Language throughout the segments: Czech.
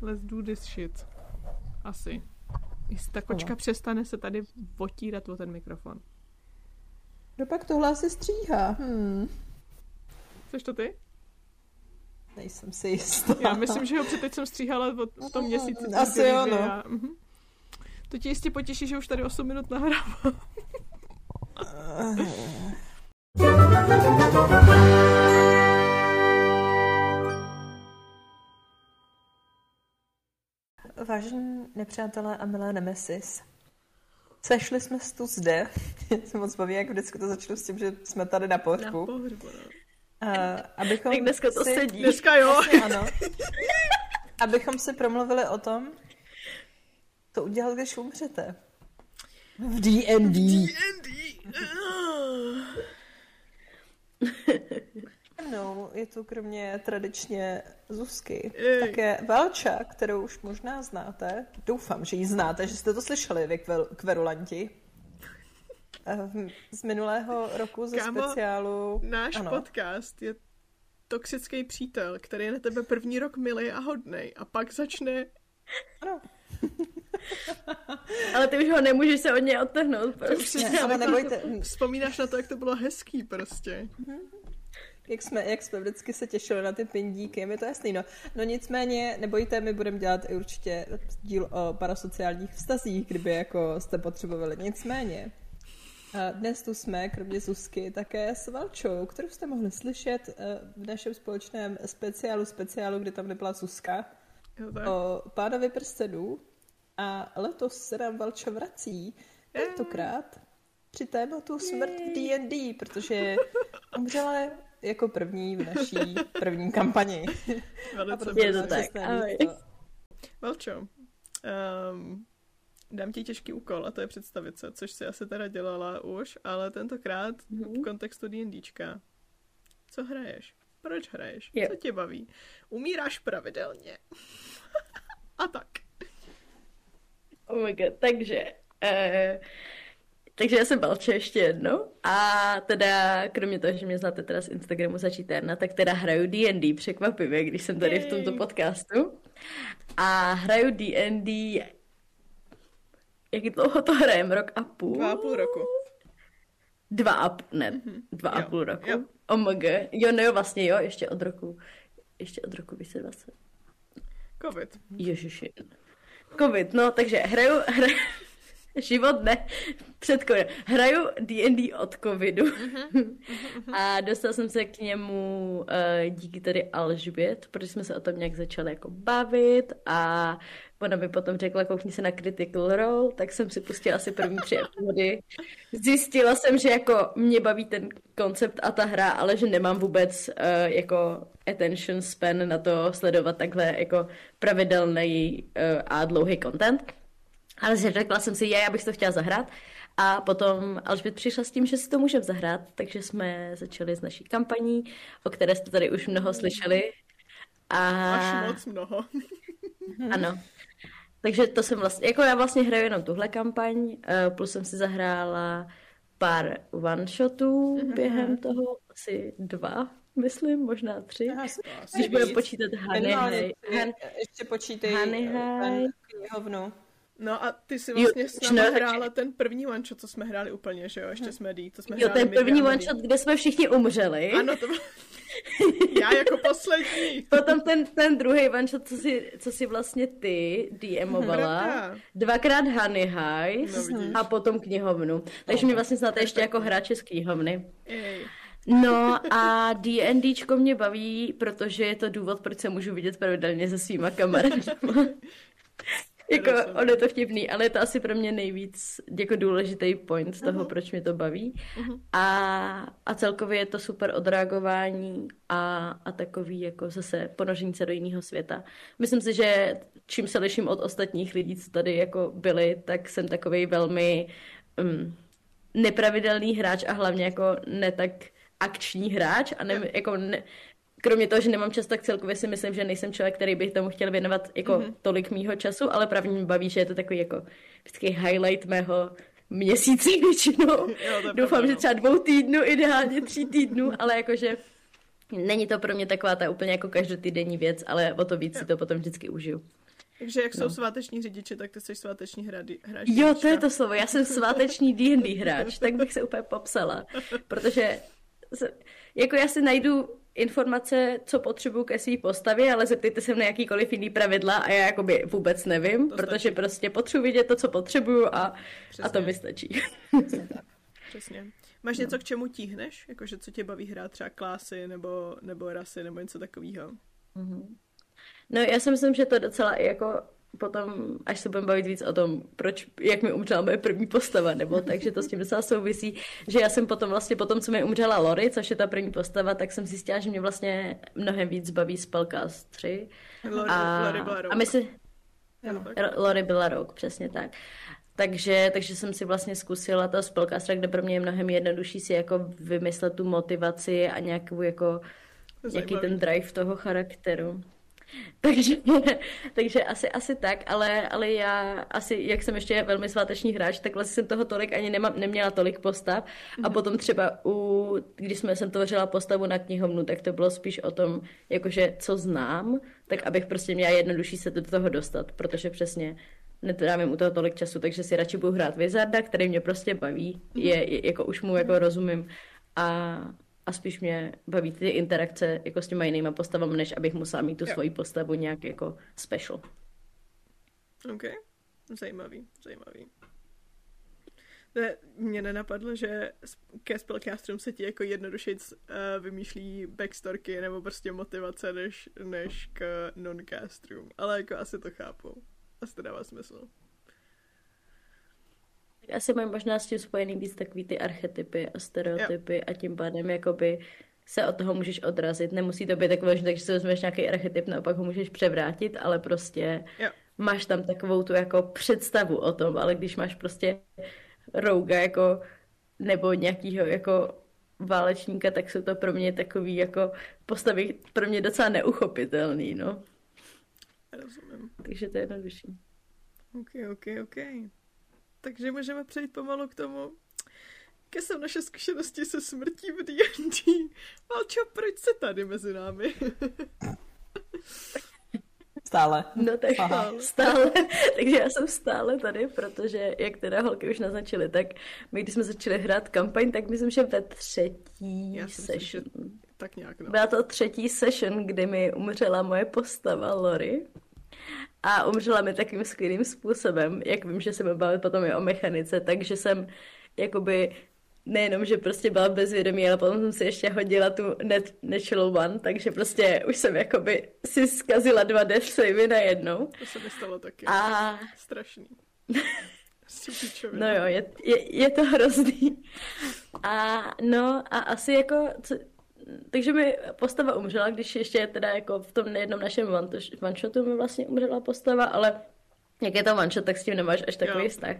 Let's do this shit. Asi. Jestli ta kočka no. přestane se tady potírat o ten mikrofon. No pak tohle asi stříhá. Hmm. Chceš to ty? Nejsem si jistá. Já myslím, že ho teď jsem stříhala v tom měsíci. Asi jo, no. Já, uh-huh. To tě jistě potěší, že už tady 8 minut nahrávám. Vážení nepřátelé a milé nemesis, sešli jsme tu zde. se moc baví, jak vždycky to začnu s tím, že jsme tady na pohřbu. Na pohřbu, no. Uh, abychom tak dneska to si... sedí. Dneska jo. Vlastně, ano. abychom si promluvili o tom, co udělat, když umřete. V D&D. D&D. mnou je tu kromě tradičně Zuzky Ej. také Valča, kterou už možná znáte. Doufám, že ji znáte, že jste to slyšeli, vy kverulanti. Eh, z minulého roku ze Kámo, speciálu... náš ano. podcast je toxický přítel, který je na tebe první rok milý a hodnej a pak začne... Ano. ale ty už ho nemůžeš se od něj odtrhnout. Prostě. Ne, ale nebojte. Vzpomínáš na to, jak to bylo hezký prostě. Jak jsme, jak jsme vždycky se těšili na ty pindíky, mi to jasný, no. No nicméně, nebojte, my budeme dělat i určitě díl o parasociálních vztazích, kdyby jako jste potřebovali. Nicméně, dnes tu jsme, kromě Zuzky, také s Valčou, kterou jste mohli slyšet e, v našem společném speciálu, speciálu, kde tam nebyla Zuzka, o pánovi prstenů. A letos se nám Valčo vrací, tentokrát při tématu smrt v D&D, protože umřela jako první v naší první kampani. Velice je to tak. Valčo, um, dám ti těžký úkol a to je představit se, což si asi teda dělala už, ale tentokrát mm-hmm. v kontextu D&Dčka. Co hraješ? Proč hraješ? Jo. Co tě baví? Umíráš pravidelně. a tak. Oh my god, takže uh, takže já jsem Balče ještě jednou a teda kromě toho, že mě znáte teda z Instagramu začíterna, tak teda hraju D&D překvapivě, když jsem tady v tomto podcastu. A hraju D&D jak dlouho to hrajem? Rok a půl? Dva a půl roku. Dva a, ne, mm-hmm. dva jo. a půl roku. Jo. OMG. Jo, ne, jo, vlastně jo, ještě od roku, ještě od roku 2020. Covid. Ježiši. Covid, no, takže hraju, hraju, život ne, před covidem. Hraju D&D od covidu uh-huh. a dostal jsem se k němu uh, díky tady Alžbět, protože jsme se o tom nějak začali jako bavit a ona mi potom řekla, koukni se na Critical Role, tak jsem si pustila asi první tři epizody. Zjistila jsem, že jako mě baví ten koncept a ta hra, ale že nemám vůbec uh, jako attention span na to sledovat takhle jako pravidelný uh, a dlouhý content. Ale řekla jsem si, je, já bych to chtěla zahrát. A potom Alžbět přišla s tím, že si to můžeme zahrát, takže jsme začali s naší kampaní, o které jste tady už mnoho slyšeli. A... Až moc mnoho. ano. Takže to jsem vlastně, jako já vlastně hraju jenom tuhle kampaň, eh, plus jsem si zahrála pár one-shotů mm-hmm. během toho, asi dva, myslím, možná tři. Aha, Když budeme počítat Hany High. Ještě počítej Hany High. No a ty si vlastně jo, s námi no, hrála ten první one shot, co jsme hráli úplně, že jo? Ještě jsme dý, to jsme Jo, ten první one shot, kde jsme všichni umřeli. Ano, to byl... Já jako poslední. Potom ten, ten druhý one shot, co si, co si vlastně ty DMovala. Dvakrát Honey Heist no, a potom knihovnu. Takže no, mi vlastně znáte ještě jako hráče z knihovny. Ej. No a D&Dčko mě baví, protože je to důvod, proč se můžu vidět pravidelně se svýma kamarády. jako, on je to vtipný, ale je to asi pro mě nejvíc jako důležitý point z toho, uh-huh. proč mě to baví. Uh-huh. A, a celkově je to super odreagování a, a takový jako zase ponožení se do jiného světa. Myslím si, že čím se liším od ostatních lidí, co tady jako byli, tak jsem takový velmi um, nepravidelný hráč a hlavně jako ne tak akční hráč a ne, jako ne, kromě toho, že nemám čas, tak celkově si myslím, že nejsem člověk, který bych tomu chtěl věnovat jako mm-hmm. tolik mýho času, ale právě mě baví, že je to takový jako vždycky highlight mého měsíce většinou. Jo, Doufám, že no. třeba dvou týdnů, ideálně tří týdnů, ale jakože není to pro mě taková ta úplně jako každotýdenní věc, ale o to víc jo. si to potom vždycky užiju. Takže jak no. jsou sváteční řidiče, tak ty jsi sváteční hrady, hráč. Jo, to je to slovo. Já jsem sváteční D&D hráč, tak bych se úplně popsala. Protože jako já si najdu informace, co potřebuju ke své postavě, ale zeptejte se na jakýkoliv jiný pravidla a já jakoby vůbec nevím, to protože stačí. prostě potřebuji vidět to, co potřebuju a, a to mi stačí. Přesně tak. Přesně. Máš něco, k čemu tíhneš? Jakože co tě baví hrát třeba klásy nebo, nebo rasy nebo něco takového? Mm-hmm. No já si myslím, že to docela i jako potom, až se budeme bavit víc o tom, proč, jak mi umřela moje první postava, nebo takže to s tím docela souvisí, že já jsem potom vlastně, potom, co mi umřela Lori, což je ta první postava, tak jsem zjistila, že mě vlastně mnohem víc baví Spellcast 3. Lori, a, Lori byla a my si, Lori byla rok, přesně tak. Takže, takže jsem si vlastně zkusila to Spellcastra, kde pro mě je mnohem jednodušší si jako vymyslet tu motivaci a nějakou jako, nějaký ten drive toho charakteru. takže, takže asi, asi tak, ale, ale já asi, jak jsem ještě velmi sváteční hráč, tak vlastně jsem toho tolik ani nema, neměla tolik postav. A mhm. potom třeba, u, když jsme jsem tvořila postavu na knihovnu, tak to bylo spíš o tom, jakože co znám, tak abych prostě měla jednodušší se do toho dostat, protože přesně netrávím u toho tolik času, takže si radši budu hrát Wizarda, který mě prostě baví, mhm. je, je jako už mu jako rozumím a, a spíš mě baví ty interakce jako s těma jinýma postavami, než abych musela mít tu jo. svoji postavu nějak jako special. OK, zajímavý, zajímavý. Ne, mně nenapadlo, že ke spellcasterům se ti jako jednodušeji uh, vymýšlí backstorky nebo prostě motivace než, než k non-casterům. Ale jako asi to chápu. Asi to dává smysl. Asi mají možná s tím spojený víc takový ty archetypy a stereotypy jo. a tím pádem jakoby se od toho můžeš odrazit. Nemusí to být takové, že si vezmeš nějaký archetyp, naopak ho můžeš převrátit, ale prostě jo. máš tam takovou tu jako představu o tom, ale když máš prostě rouga jako nebo nějakýho jako válečníka, tak jsou to pro mě takový jako postavy pro mě docela neuchopitelný, no. Rozumím. Takže to je jednodušší. OK, OK, OK. Takže můžeme přejít pomalu k tomu, jaké jsou naše zkušenosti se smrtí v D&D. Valčo, proč se tady mezi námi? Stále. No tak Aha. stále. Takže já jsem stále tady, protože, jak teda holky už naznačily, tak my, když jsme začali hrát kampaň, tak myslím, že ve třetí já session. Myslím, že tak nějak, no. Byla to třetí session, kdy mi umřela moje postava Lori. A umřela mi takovým skvělým způsobem, jak vím, že se mi bavit potom i o mechanice, takže jsem jakoby nejenom, že prostě byla bezvědomí, ale potom jsem si ještě hodila tu net, natural one, takže prostě už jsem jakoby si zkazila dva death savey najednou. To se mi stalo taky. A... Strašný. no jo, je, je, je to hrozný. A no a asi jako, co, takže mi postava umřela, když ještě teda jako v tom nejednom našem one-shotu mi vlastně umřela postava, ale jak je to one tak s tím nemáš až takový jo. vztah.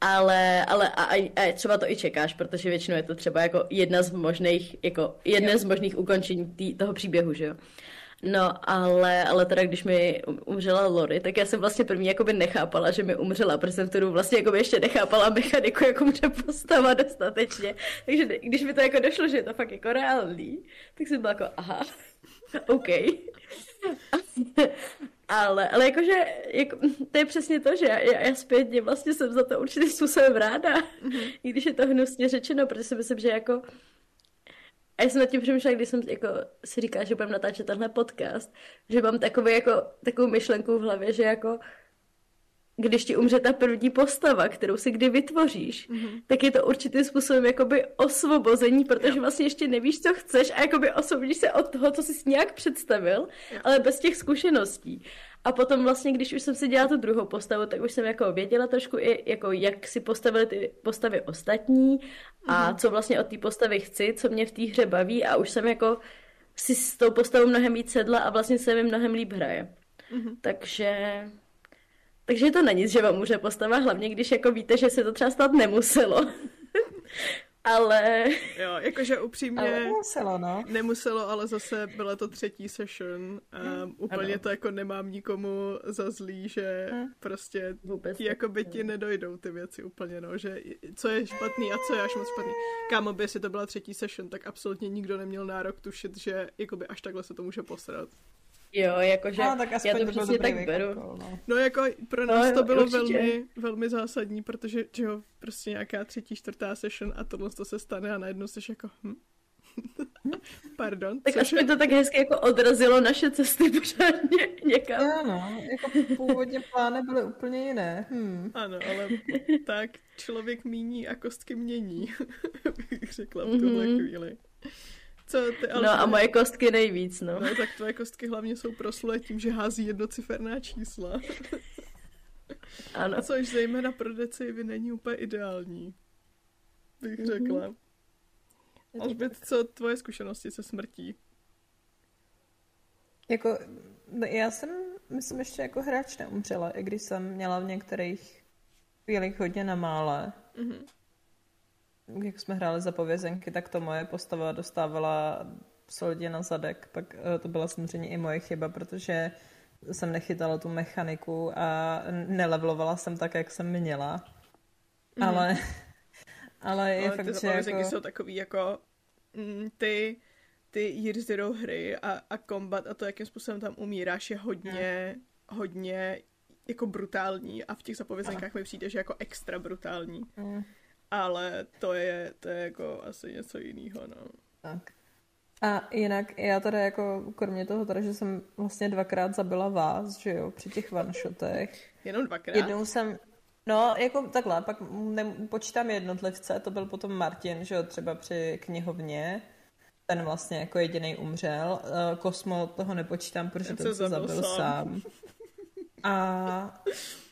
Ale, ale a, a, a, třeba to i čekáš, protože většinou je to třeba jako jedna z možných, jako jedné z možných ukončení tý, toho příběhu, že jo. No, ale, ale teda když mi umřela Lori, tak já jsem vlastně první jakoby nechápala, že mi umřela, protože jsem tu vlastně jakoby ještě nechápala mechaniku, jako může postava dostatečně. Takže když mi to jako došlo, že je to fakt jako reálný, tak jsem byla jako, aha, OK. ale, ale jakože, jako, to je přesně to, že já, já zpětně vlastně jsem za to určitým způsobem ráda, mm-hmm. i když je to hnusně řečeno, protože si myslím, že jako a já jsem nad tím přemýšlela, když jsem jako si říkala, že budeme natáčet tenhle podcast, že mám takový, jako, takovou myšlenku v hlavě, že jako když ti umře ta první postava, kterou si kdy vytvoříš, mm-hmm. tak je to určitým způsobem jakoby osvobození, protože jo. vlastně ještě nevíš, co chceš a jakoby osvobodíš se od toho, co jsi nějak představil, jo. ale bez těch zkušeností. A potom vlastně, když už jsem si dělala tu druhou postavu, tak už jsem jako věděla trošku i, jako jak si postavili ty postavy ostatní a mm-hmm. co vlastně od té postavy chci, co mě v té hře baví a už jsem jako si s tou postavou mnohem víc sedla a vlastně se mi mnohem líp hraje. Mm-hmm. Takže takže to není nic, že vám může postava, hlavně když jako víte, že se to třeba stát nemuselo. ale... Jo, jakože upřímně... Ale nemuselo, no. Nemuselo, ale zase byla to třetí session a hmm. úplně ano. to jako nemám nikomu za zlý, že hmm. prostě Vůbec ti jako by ti nedojdou ty věci úplně, no, že co je špatný a co je až moc špatný. Kámo, by si to byla třetí session, tak absolutně nikdo neměl nárok tušit, že jakoby až takhle se to může posrat. Jo, jakože no, tak já to, přesně tak beru. no. no jako pro nás no, to bylo velmi, velmi zásadní, protože že jo, prostě nějaká třetí, čtvrtá session a tohle to se stane a najednou jsi jako hm. Pardon. Tak což... aspoň to tak hezky jako odrazilo naše cesty pořádně někam. Ano, jako původně plány byly úplně jiné. Hmm. Ano, ale tak člověk míní a kostky mění, bych řekla v tuhle mm-hmm. chvíli. Co ty, ale no a moje kostky nejvíc, no. no. tak tvoje kostky hlavně jsou proslulé tím, že hází jednociferná čísla. ano. Což zejména pro decivy není úplně ideální, bych mm-hmm. řekla. Alžbět, co tvoje zkušenosti se smrtí? Jako, no já jsem, myslím, ještě jako hráč neumřela, i když jsem měla v některých chvílích hodně na mále. Mm-hmm jak jsme hráli za povězenky, tak to moje postava dostávala solidě na zadek. Pak eh, to byla samozřejmě i moje chyba, protože jsem nechytala tu mechaniku a nelevlovala jsem tak, jak jsem měla. Mm. Ale, ale je ale fakt, že jako... jsou takový jako mm, ty, ty Year Zero hry a, a combat a to, jakým způsobem tam umíráš, je hodně, mm. hodně jako brutální a v těch zapovězenkách mi přijde, že jako extra brutální. Mm ale to je, to je jako asi něco jiného, no. Tak. A jinak já teda jako, kromě toho teda, že jsem vlastně dvakrát zabila vás, že jo, při těch one-shotech. Jenom dvakrát? Jednou jsem, no jako takhle, pak ne, počítám jednotlivce, to byl potom Martin, že jo, třeba při knihovně, ten vlastně jako jediný umřel. Eh, Kosmo toho nepočítám, protože ten, ten se zabil, zabil sám. sám. A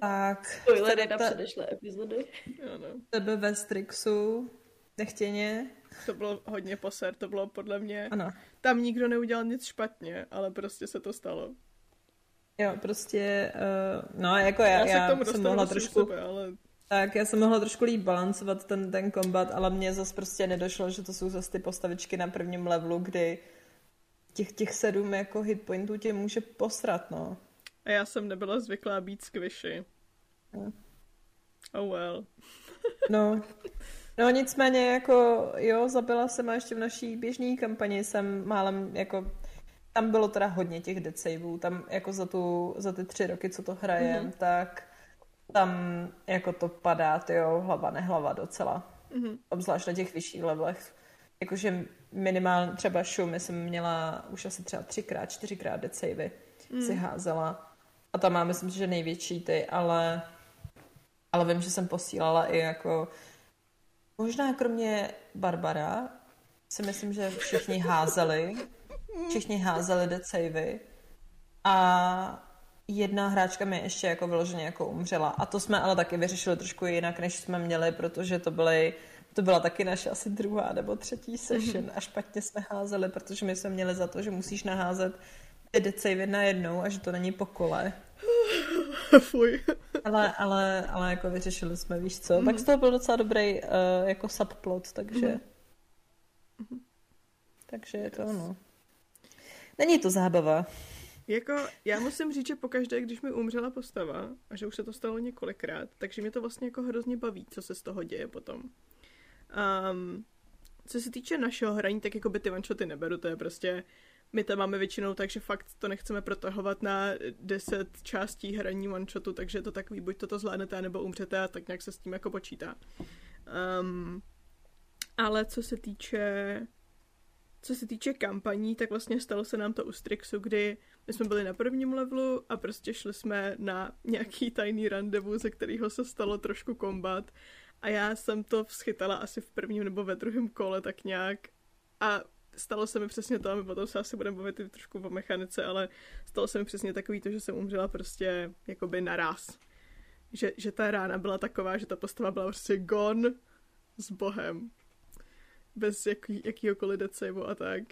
tak. Spoilery na ta... předešlé epizody. Ano. Tebe ve Strixu, nechtěně. To bylo hodně poser, to bylo podle mě... Ano. Tam nikdo neudělal nic špatně, ale prostě se to stalo. Jo, prostě, uh, no jako já, já, já jsem mohla trošku... Sebe, ale... Tak, já jsem mohla trošku líp balancovat ten, ten kombat, ale mně zase prostě nedošlo, že to jsou zase ty postavičky na prvním levelu, kdy těch, těch sedm jako hitpointů tě může posrat, no. A já jsem nebyla zvyklá být squishy. No. Oh well. no. No nicméně jako jo, zabila jsem a ještě v naší běžné kampani jsem málem jako tam bylo teda hodně těch dead saveů, tam jako za, tu, za ty tři roky, co to hrajem, mm-hmm. tak tam jako to padá, jo, hlava nehlava docela. Mm-hmm. Obzvlášť na těch vyšších levelech. Jakože minimálně třeba šumy jsem měla už asi třeba třikrát, čtyřikrát dead savey mm. si házela. A tam má, myslím, že největší ty, ale, ale vím, že jsem posílala i jako možná kromě Barbara si myslím, že všichni házeli všichni házeli dead savey a jedna hráčka mi ještě jako vyloženě jako umřela. A to jsme ale taky vyřešili trošku jinak, než jsme měli, protože to byly to byla taky naše asi druhá nebo třetí session a špatně jsme házeli, protože my jsme měli za to, že musíš naházet dead save najednou a že to není po kole. Fuj. ale, ale, ale jako vyřešili jsme, víš co. Mm. Tak z toho byl docela dobrý uh, jako subplot, takže... Mm. Takže je to ono. Není to zábava. Jako, já musím říct, že pokaždé, když mi umřela postava, a že už se to stalo několikrát, takže mě to vlastně jako hrozně baví, co se z toho děje potom. Um, co se týče našeho hraní, tak jako by ty one neberu, to je prostě my to máme většinou tak, že fakt to nechceme protahovat na 10 částí hraní shotu, takže je to takový, buď toto zvládnete, nebo umřete a tak nějak se s tím jako počítá. Um, ale co se týče co se týče kampaní, tak vlastně stalo se nám to u Strixu, kdy my jsme byli na prvním levelu a prostě šli jsme na nějaký tajný randevu, ze kterého se stalo trošku kombat a já jsem to schytala asi v prvním nebo ve druhém kole tak nějak a stalo se mi přesně to, a my potom se asi budeme bavit trošku o mechanice, ale stalo se mi přesně takový to, že jsem umřela prostě jakoby naraz. Že, že ta rána byla taková, že ta postava byla prostě gone s bohem. Bez jaký, jakýhokoliv decejvu a tak.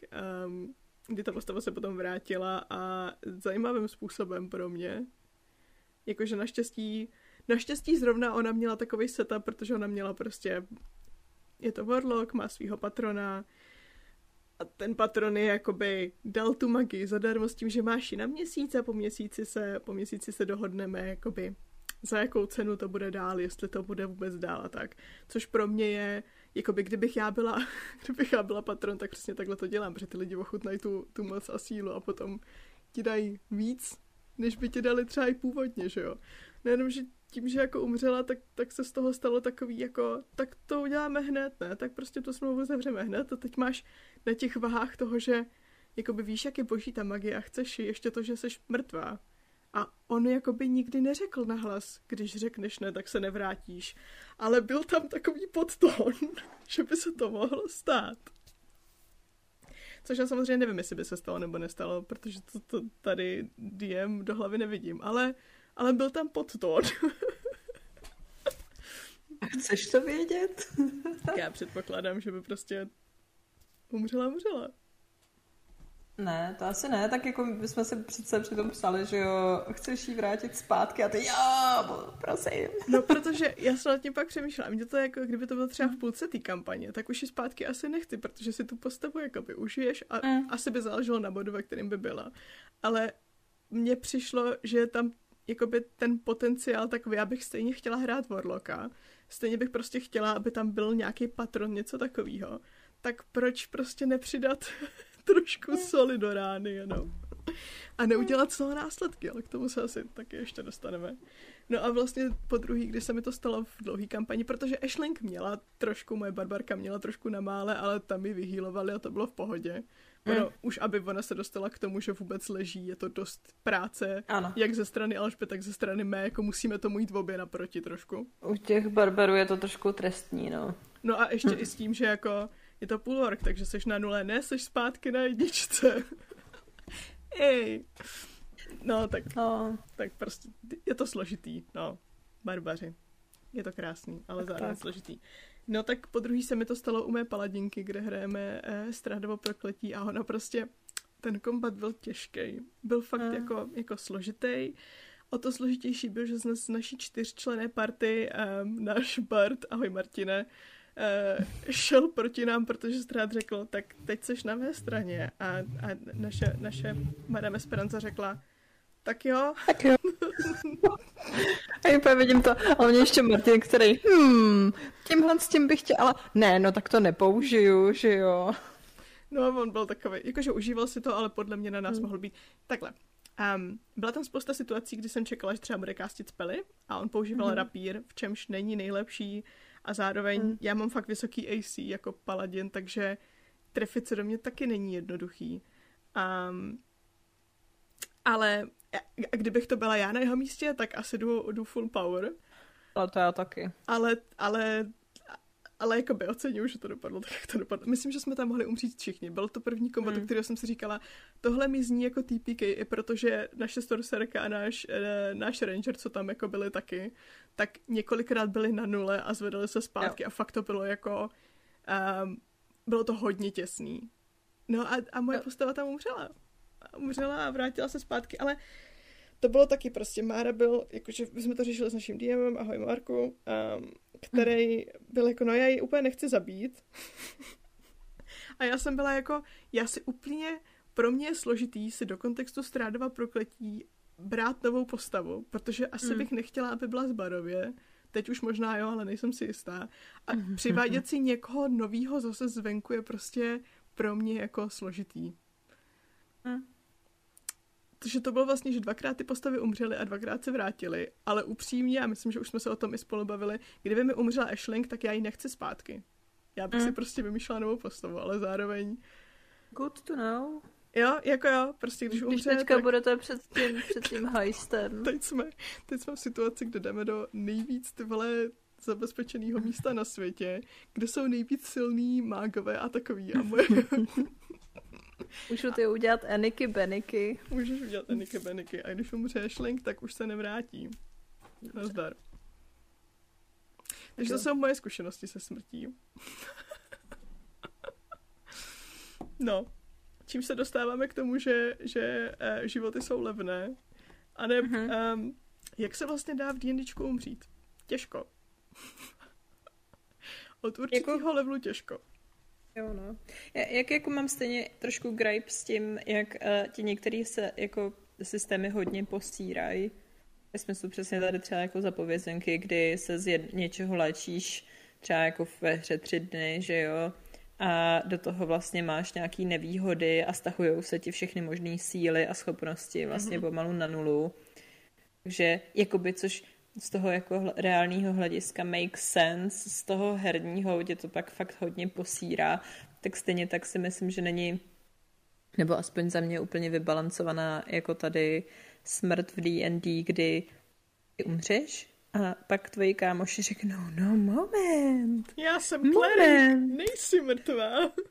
Um, kdy ta postava se potom vrátila a zajímavým způsobem pro mě. Jakože naštěstí, naštěstí zrovna ona měla takový setup, protože ona měla prostě je to Warlock, má svého patrona, a ten patron je jakoby dal tu magii zadarmo s tím, že máš ji na měsíc a po měsíci se, po měsíci se dohodneme jakoby za jakou cenu to bude dál, jestli to bude vůbec dál a tak. Což pro mě je, jako by kdybych já byla, kdybych já byla patron, tak přesně takhle to dělám, protože ty lidi ochutnají tu, tu moc a sílu a potom ti dají víc, než by ti dali třeba i původně, že jo. Nejenom, že tím, že jako umřela, tak, tak se z toho stalo takový jako, tak to uděláme hned, ne, tak prostě tu smlouvu zavřeme hned a teď máš na těch vahách toho, že jakoby víš, jak je boží ta magie a chceš ji, ještě to, že jsi mrtvá. A on jakoby nikdy neřekl nahlas, když řekneš ne, tak se nevrátíš. Ale byl tam takový podtón, že by se to mohlo stát. Což já samozřejmě nevím, jestli by se stalo nebo nestalo, protože to, to tady DM do hlavy nevidím, ale, ale byl tam podtón. A chceš to vědět? já předpokládám, že by prostě umřela, umřela. Ne, to asi ne, tak jako bychom si přece přitom psali, že jo, chceš jí vrátit zpátky a ty jo, prosím. No, protože já se nad tím pak přemýšlela, mě to jako, kdyby to bylo třeba v půlce té kampaně, tak už ji zpátky asi nechci, protože si tu postavu jakoby užiješ a mm. asi by záleželo na bodu, ve kterým by byla. Ale mně přišlo, že tam jakoby ten potenciál takový, já bych stejně chtěla hrát Warlocka, stejně bych prostě chtěla, aby tam byl nějaký patron, něco takového. Tak proč prostě nepřidat trošku soli do rány jenom. A neudělat z toho následky, ale k tomu se asi taky ještě dostaneme. No a vlastně po druhý, kdy se mi to stalo v dlouhý kampani, protože Ashling měla trošku, moje barbarka měla trošku na mále, ale tam mi vyhýlovali a to bylo v pohodě. Ono, mm. už aby ona se dostala k tomu, že vůbec leží, je to dost práce, ano. jak ze strany Alžby, tak ze strany mé, jako musíme tomu jít v obě naproti trošku. U těch barbarů je to trošku trestní, no. No a ještě i s tím, že jako je to půl ork, takže seš na nule, ne, seš zpátky na jedničce. Ej. No, tak, no. tak prostě je to složitý, no, barbaři. Je to krásný, ale zároveň složitý. No tak po druhý se mi to stalo u mé paladinky, kde hrajeme eh, Strádovo prokletí a ona prostě, ten kombat byl těžký. Byl fakt mm. jako, jako složitý. O to složitější byl, že z naší čtyřčlené party um, náš Bart, ahoj Martine, uh, šel proti nám, protože strát řekl, tak teď seš na mé straně. A, a naše, naše Madame Esperanza řekla, tak jo. Tak jo. a úplně vidím to. A mě ještě Martin, který, hmm, tímhle s tím bych chtěla, ale ne, no tak to nepoužiju, že jo. No a on byl takový, jakože užíval si to, ale podle mě na nás hmm. mohl být. Takhle, Um, byla tam spousta situací, kdy jsem čekala, že třeba bude kástit spely a on používal mm-hmm. rapír, v čemž není nejlepší a zároveň mm. já mám fakt vysoký AC jako paladin, takže trefit se do mě taky není jednoduchý. Um, ale kdybych to byla já na jeho místě, tak asi jdu, jdu full power. Ale to já taky. Ale, ale ale jako by oceňuju, že to dopadlo tak, jak to dopadlo. Myslím, že jsme tam mohli umřít všichni. Byl to první kombat, hmm. kterého jsem si říkala, tohle mi zní jako TPK, i protože naše Sorcerka a náš, e, náš Ranger, co tam jako byli taky, tak několikrát byli na nule a zvedali se zpátky jo. a fakt to bylo jako, um, bylo to hodně těsný. No a, a moje jo. postava tam umřela. Umřela a vrátila se zpátky, ale to bylo taky prostě, Mára byl, jakože my jsme to řešili s naším DMem, ahoj Marku, um, který byl jako, no já ji úplně nechci zabít. a já jsem byla jako, já si úplně, pro mě je složitý si do kontextu Strádova prokletí brát novou postavu, protože asi mm. bych nechtěla, aby byla z Barově, teď už možná jo, ale nejsem si jistá. A přivádět si někoho novýho zase zvenku je prostě pro mě jako složitý. Mm. Takže to bylo vlastně, že dvakrát ty postavy umřely a dvakrát se vrátily, ale upřímně, a myslím, že už jsme se o tom i spolu bavili, kdyby mi umřela Ashling, tak já ji nechci zpátky. Já bych mm. si prostě vymýšlela novou postavu, ale zároveň... Good to know. Jo, jako jo, prostě když, když umře, teďka tak... budete před tím, před tím heistem. teď, jsme, teď jsme v situaci, kde jdeme do nejvíc ty vole zabezpečeného místa na světě, kde jsou nejvíc silný mágové a takový. A moje, Můžu ty udělat Aniky Beniky. Můžeš udělat Aniky Beniky. A když umřeš Link, tak už se nevrátí. Nazdar. Takže to jsou moje zkušenosti se smrtí. no. Čím se dostáváme k tomu, že, že uh, životy jsou levné. A ne, uh-huh. um, jak se vlastně dá v D&Dčku umřít? Těžko. Od určitého jako... levelu těžko. Jo, no. Jak jako mám stejně trošku gripe s tím, jak uh, ti některý se jako systémy hodně posírají, ve smyslu přesně tady třeba jako zapovězenky, kdy se z jed- něčeho léčíš třeba jako ve hře tři dny, že jo, a do toho vlastně máš nějaký nevýhody a stahují se ti všechny možné síly a schopnosti vlastně mm-hmm. pomalu na nulu. Takže jakoby, což z toho jako reálného hlediska make sense, z toho herního, kde to pak fakt hodně posírá, tak stejně tak si myslím, že není, nebo aspoň za mě úplně vybalancovaná jako tady smrt v D&D, kdy umřeš a pak tvoji kámoši řeknou, no moment. Já jsem klerik, nejsi mrtvá.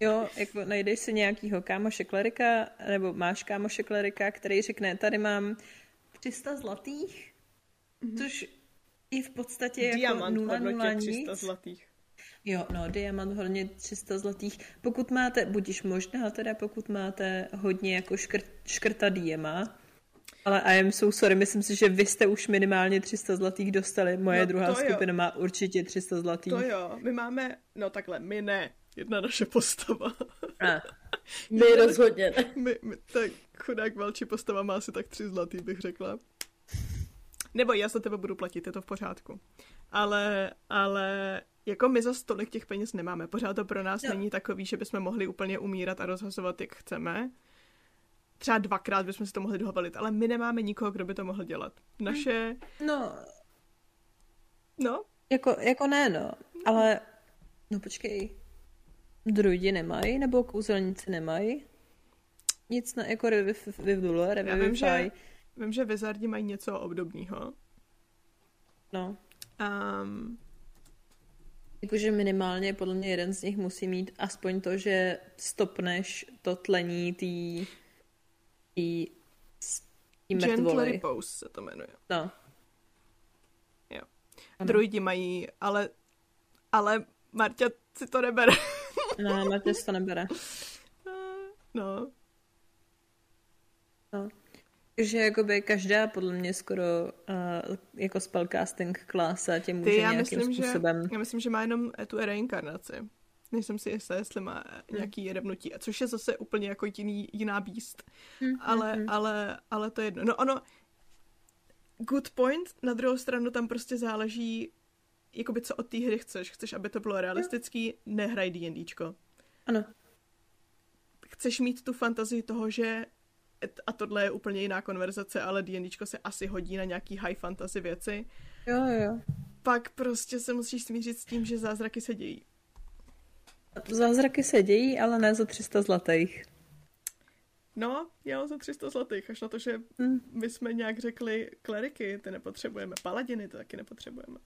Jo, jako najdeš si nějakýho kámoše klerika, nebo máš kámoše klerika, který řekne, tady mám 300 zlatých, mm-hmm. což je v podstatě jako Diamant nula, nula, 300 zlatých. Jo, no, diamant hodně 300 zlatých. Pokud máte, budíš možná teda, pokud máte hodně jako škrt, škrta diema, ale I am so sorry, myslím si, že vy jste už minimálně 300 zlatých dostali. Moje no, druhá skupina jo. má určitě 300 zlatých. To jo, my máme, no takhle, my ne, jedna naše postava. A. My rozhodně ne. My, my, tak chudák velčí postava má asi tak tři zlatý, bych řekla. Nebo já za tebe budu platit, je to v pořádku. Ale, ale jako my za stolik těch peněz nemáme. Pořád to pro nás no. není takový, že bychom mohli úplně umírat a rozhazovat, jak chceme třeba dvakrát bychom si to mohli dohovalit, ale my nemáme nikoho, kdo by to mohl dělat. Naše... No. No? Jako, jako ne, no. Ale, no počkej. Druidi nemají, nebo kouzelníci nemají? Nic na, jako Revivify, Já vím, že, vím, že Wizardi mají něco obdobného. No. Um, Jakože minimálně podle mě jeden z nich musí mít aspoň to, že stopneš to tlení tý i, i Gentle Repose se to jmenuje. No. Jo. Ano. Druidi mají, ale, ale Marta si to nebere. ne, Marta si to nebere. No. No. Takže jakoby každá podle mě skoro uh, jako spellcasting klasa tě může Ty, já nějakým myslím, způsobem... Že, já myslím, že má jenom tu reinkarnaci. Nejsem si jistá, jestli má hmm. nějaký jedebnutí, což je zase úplně jako jiný, jiná beast. Hmm, ale, hmm. ale, ale to je jedno. No ono, good point, na druhou stranu tam prostě záleží, jakoby co od té hry chceš. Chceš, aby to bylo realistický, nehraj D&Dčko. Ano. Chceš mít tu fantazii toho, že a tohle je úplně jiná konverzace, ale D&Dčko se asi hodí na nějaký high fantasy věci. Jo, jo. Pak prostě se musíš smířit s tím, že zázraky se dějí. Zázraky se dějí, ale ne za 300 zlatých. No, jo, za 300 zlatých, až na to, že mm. my jsme nějak řekli kleriky, ty nepotřebujeme, paladiny to taky nepotřebujeme.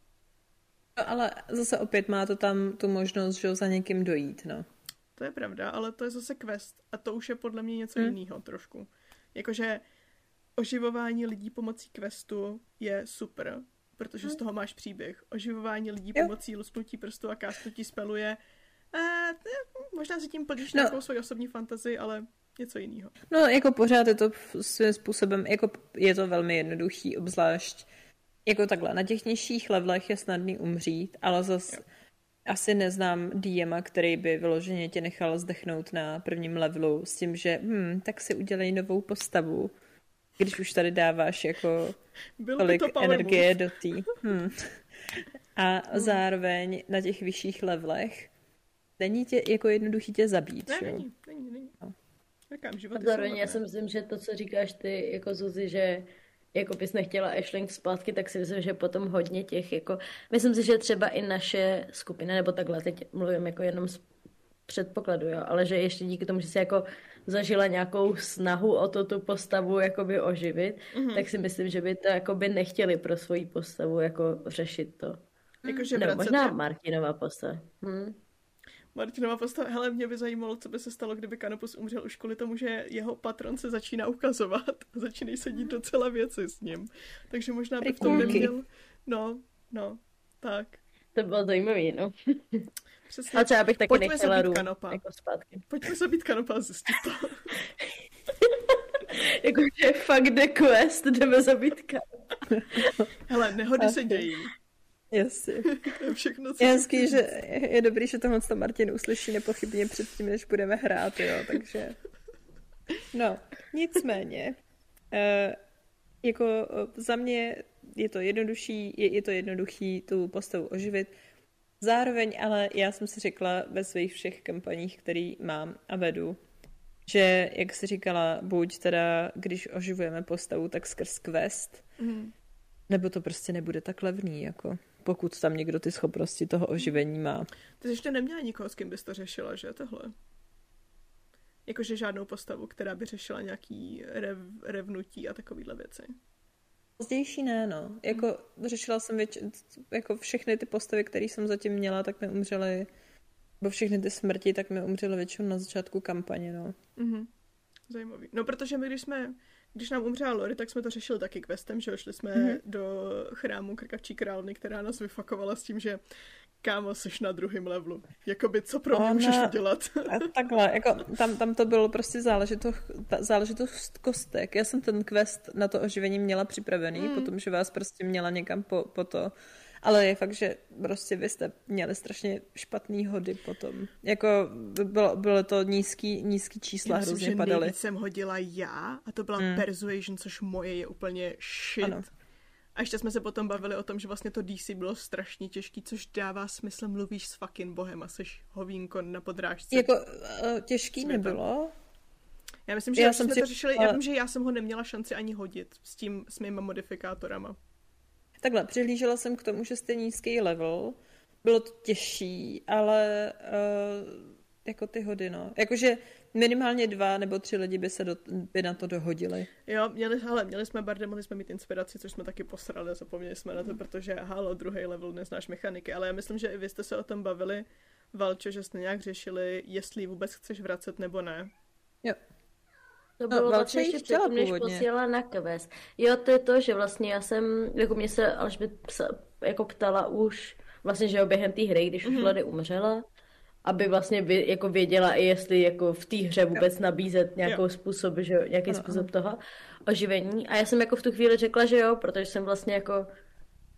No, ale zase opět má to tam tu možnost, že za někým dojít, no. To je pravda, ale to je zase quest a to už je podle mě něco mm. jiného trošku. Jakože oživování lidí pomocí questu je super, protože z toho máš příběh. Oživování lidí jo. pomocí lusknutí prstu a kástnutí spelu je Uh, možná si tím plníš no. nějakou svoji osobní fantazii, ale něco jiného. No, jako pořád je to svým způsobem, jako je to velmi jednoduchý, obzvlášť jako takhle, na těch nižších levelech je snadný umřít, ale zase asi neznám DM, který by vyloženě tě nechal zdechnout na prvním levelu s tím, že hm, tak si udělej novou postavu, když už tady dáváš jako Byl tolik to energie do té. Hm. A zároveň na těch vyšších levelech není tě jako jednoduchý tě zabít. Ne, není, není, není. No. Říkám, život zároveň já si myslím, že to, co říkáš ty, jako Zuzi, že jako bys nechtěla Ashling zpátky, tak si myslím, že potom hodně těch, jako, myslím si, že třeba i naše skupina, nebo takhle, teď mluvím jako jenom z předpokladu, jo, ale že ještě díky tomu, že si jako zažila nějakou snahu o to tu postavu jakoby oživit, mm-hmm. tak si myslím, že by to jakoby nechtěli pro svoji postavu jako řešit to. Jakože Nebo možná Martinova postava. Hm? Martinova postava, hele, mě by zajímalo, co by se stalo, kdyby Kanopus umřel už kvůli tomu, že jeho patron se začíná ukazovat a začínají se dít docela věci s ním. Takže možná by v tom neměl... No, no, tak. To bylo zajímavý, no. Přesně. A třeba bych taky Pojďme nechtěla rům, kanopa. jako zpátky. Pojďme zabít kanopa a zjistit to. Jakože fuck the quest, jdeme zabít kanopa. Hele, nehody se dějí. Jasně. Všechno, co je hezký, že je dobrý, že tohle to Martin uslyší nepochybně předtím, než budeme hrát, jo, takže... No, nicméně, uh, jako eh, za mě je to jednodušší, je, je to jednoduchý tu postavu oživit. Zároveň ale já jsem si řekla ve svých všech kampaních, který mám a vedu, že, jak jsi říkala, buď teda, když oživujeme postavu, tak skrz quest, mm. nebo to prostě nebude tak levný, jako pokud tam někdo ty schopnosti toho oživení má. Ty jsi ještě neměla nikoho, s kým bys to řešila, že tohle? Jakože žádnou postavu, která by řešila nějaký rev, revnutí a takovýhle věci. Pozdější ne, no. Jako řešila jsem věč, jako všechny ty postavy, které jsem zatím měla, tak mi umřely, bo všechny ty smrti, tak mi umřely většinou na začátku kampaně, no. Mm-hmm. Zajímavý. No, protože my, když jsme, když nám umřela Lori, tak jsme to řešili taky questem, že šli jsme mm-hmm. do chrámu krkavčí královny, která nás vyfakovala s tím, že kámo, jsi na druhém levelu. Jakoby, co pro mě Ona... můžeš udělat? takhle, jako tam, tam to bylo prostě záležitost, záležitost kostek. Já jsem ten quest na to oživení měla připravený, hmm. potom, že vás prostě měla někam po, po to. Ale je fakt, že prostě vy jste měli strašně špatný hody potom. Jako bylo, bylo to nízký, nízký čísla, já hrozně padaly. Já jsem hodila já a to byla hmm. Persuasion, což moje je úplně shit. Ano. A ještě jsme se potom bavili o tom, že vlastně to DC bylo strašně těžký, což dává smysl, mluvíš s fucking bohem a jsi hovínko na podrážce. Jako uh, těžký světa. nebylo. Já myslím, že já jsem si, to řešili, ale... já vím, že já jsem ho neměla šanci ani hodit s tím, s mýma modifikátorama. Takhle, přihlížela jsem k tomu, že jste nízký level, bylo to těžší, ale uh, jako ty hody, no. Jakože minimálně dva nebo tři lidi by se do, by na to dohodili. Jo, měli, hele, měli jsme barde, mohli jsme mít inspiraci, což jsme taky posrali, zapomněli jsme na to, protože halo, druhý level neznáš mechaniky, ale já myslím, že i vy jste se o tom bavili, Valčo, že jste nějak řešili, jestli vůbec chceš vracet nebo ne. Jo. To no, bylo no, vlastně ještě předtím, než posílala na quest. Jo, to je to, že vlastně já jsem, jako mě se Alžbět jako ptala už, vlastně, že jo, během té hry, když mm-hmm. už Lady umřela, aby vlastně vě, jako věděla i jestli jako v té hře vůbec jo. nabízet nějakou jo. způsob, že jo, nějaký ano, způsob ano. toho oživení. A já jsem jako v tu chvíli řekla, že jo, protože jsem vlastně jako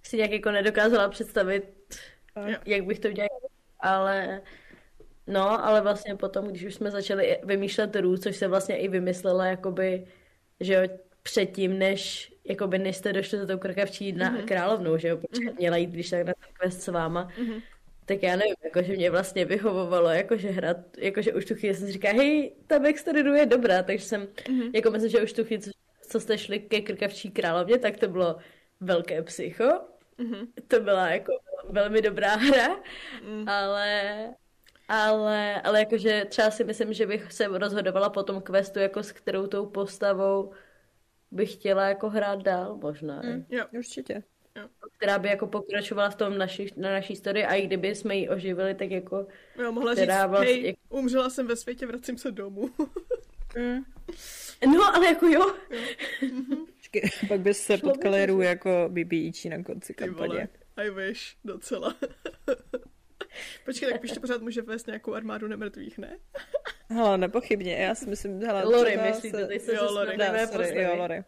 si nějak jako nedokázala představit, jo. jak bych to udělala. Ale no, ale vlastně potom, když už jsme začali vymýšlet rů, což se vlastně i vymyslela, jakoby, že jo, předtím, než jakoby než jste došli za tou krkavčí na mm-hmm. královnou, že jo, protože mm-hmm. měla jít, když tak na ten quest s váma, mm-hmm tak já nevím, jakože mě vlastně vyhovovalo, jakože hrát, jakože už tu chvíli jsem si říká, hej, ta backstory je dobrá, takže jsem, mm-hmm. jako myslím, že už tu chvíli, co, co jste šli ke krkavčí královně, tak to bylo velké psycho. Mm-hmm. To byla jako velmi dobrá hra, mm. ale ale, ale jakože třeba si myslím, že bych se rozhodovala po tom questu, jako s kterou tou postavou bych chtěla jako hrát dál možná. Mm, jo, určitě jo. která by jako pokračovala v tom naši, na naší historii a i kdyby jsme ji oživili, tak jako... Jo, mohla říct, vlastně, hej, jako... umřela jsem ve světě, vracím se domů. mm. No, ale jako jo. jo. Pak bys se potkali Rů jako BBIčí na konci kampaně. I wish, docela. Počkej, tak pište pořád může vést nějakou armádu nemrtvých, ne? Hele, nepochybně, já si myslím, hele, Lory, myslíte, se... teď se jo, Lory. Ne, sorry, jo, Lory.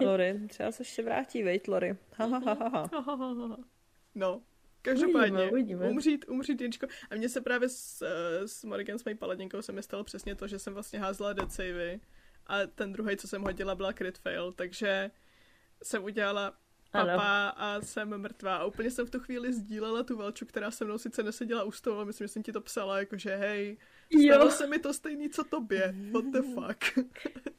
Uh, Lory, třeba se ještě vrátí, vejt, Lory. Ha, ha, ha, ha. No, Každopádně, uvidíme, uvidíme. umřít, umřít Jenčko. A mně se právě s, eh, s Morgan, s mojí paladinkou, se mi stalo přesně to, že jsem vlastně házela dead savey a ten druhý, co jsem hodila, byla crit fail, takže jsem udělala papa ano. a jsem mrtvá. A úplně jsem v tu chvíli sdílela tu velču, která se mnou sice neseděla u stolu, ale myslím, že jsem ti to psala, jakože hej, stalo se mi to stejný, co tobě. What the fuck?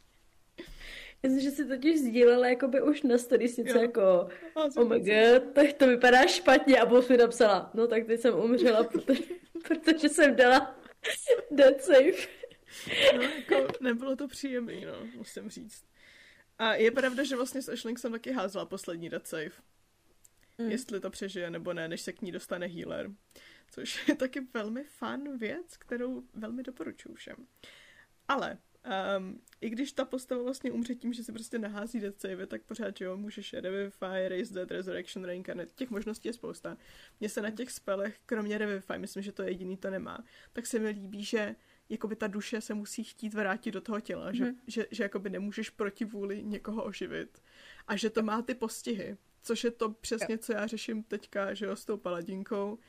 Myslím, že si totiž sdílela jakoby už na story sice jako oh my god, tak to vypadá špatně a potom mi napsala, no tak teď jsem umřela, protože, protože jsem dala dead safe. No, jako nebylo to příjemné, no, musím říct. A je pravda, že vlastně s Ashling jsem taky házela poslední dead safe. Mm. Jestli to přežije nebo ne, než se k ní dostane healer. Což je taky velmi fun věc, kterou velmi doporučuji všem. Ale Um, I když ta postava vlastně umře tím, že se prostě nahází death save, tak pořád, že jo, můžeš Revivify, Raise Dead, Resurrection, Reincarnate, těch možností je spousta. Mně se na těch spelech, kromě Revivify, myslím, že to je jediný, to nemá, tak se mi líbí, že jakoby ta duše se musí chtít vrátit do toho těla, mm-hmm. že, mhm. že, že jakoby nemůžeš proti vůli někoho oživit a že to má ty postihy, což je to přesně, co já řeším teďka, že jo, s tou paladinkou,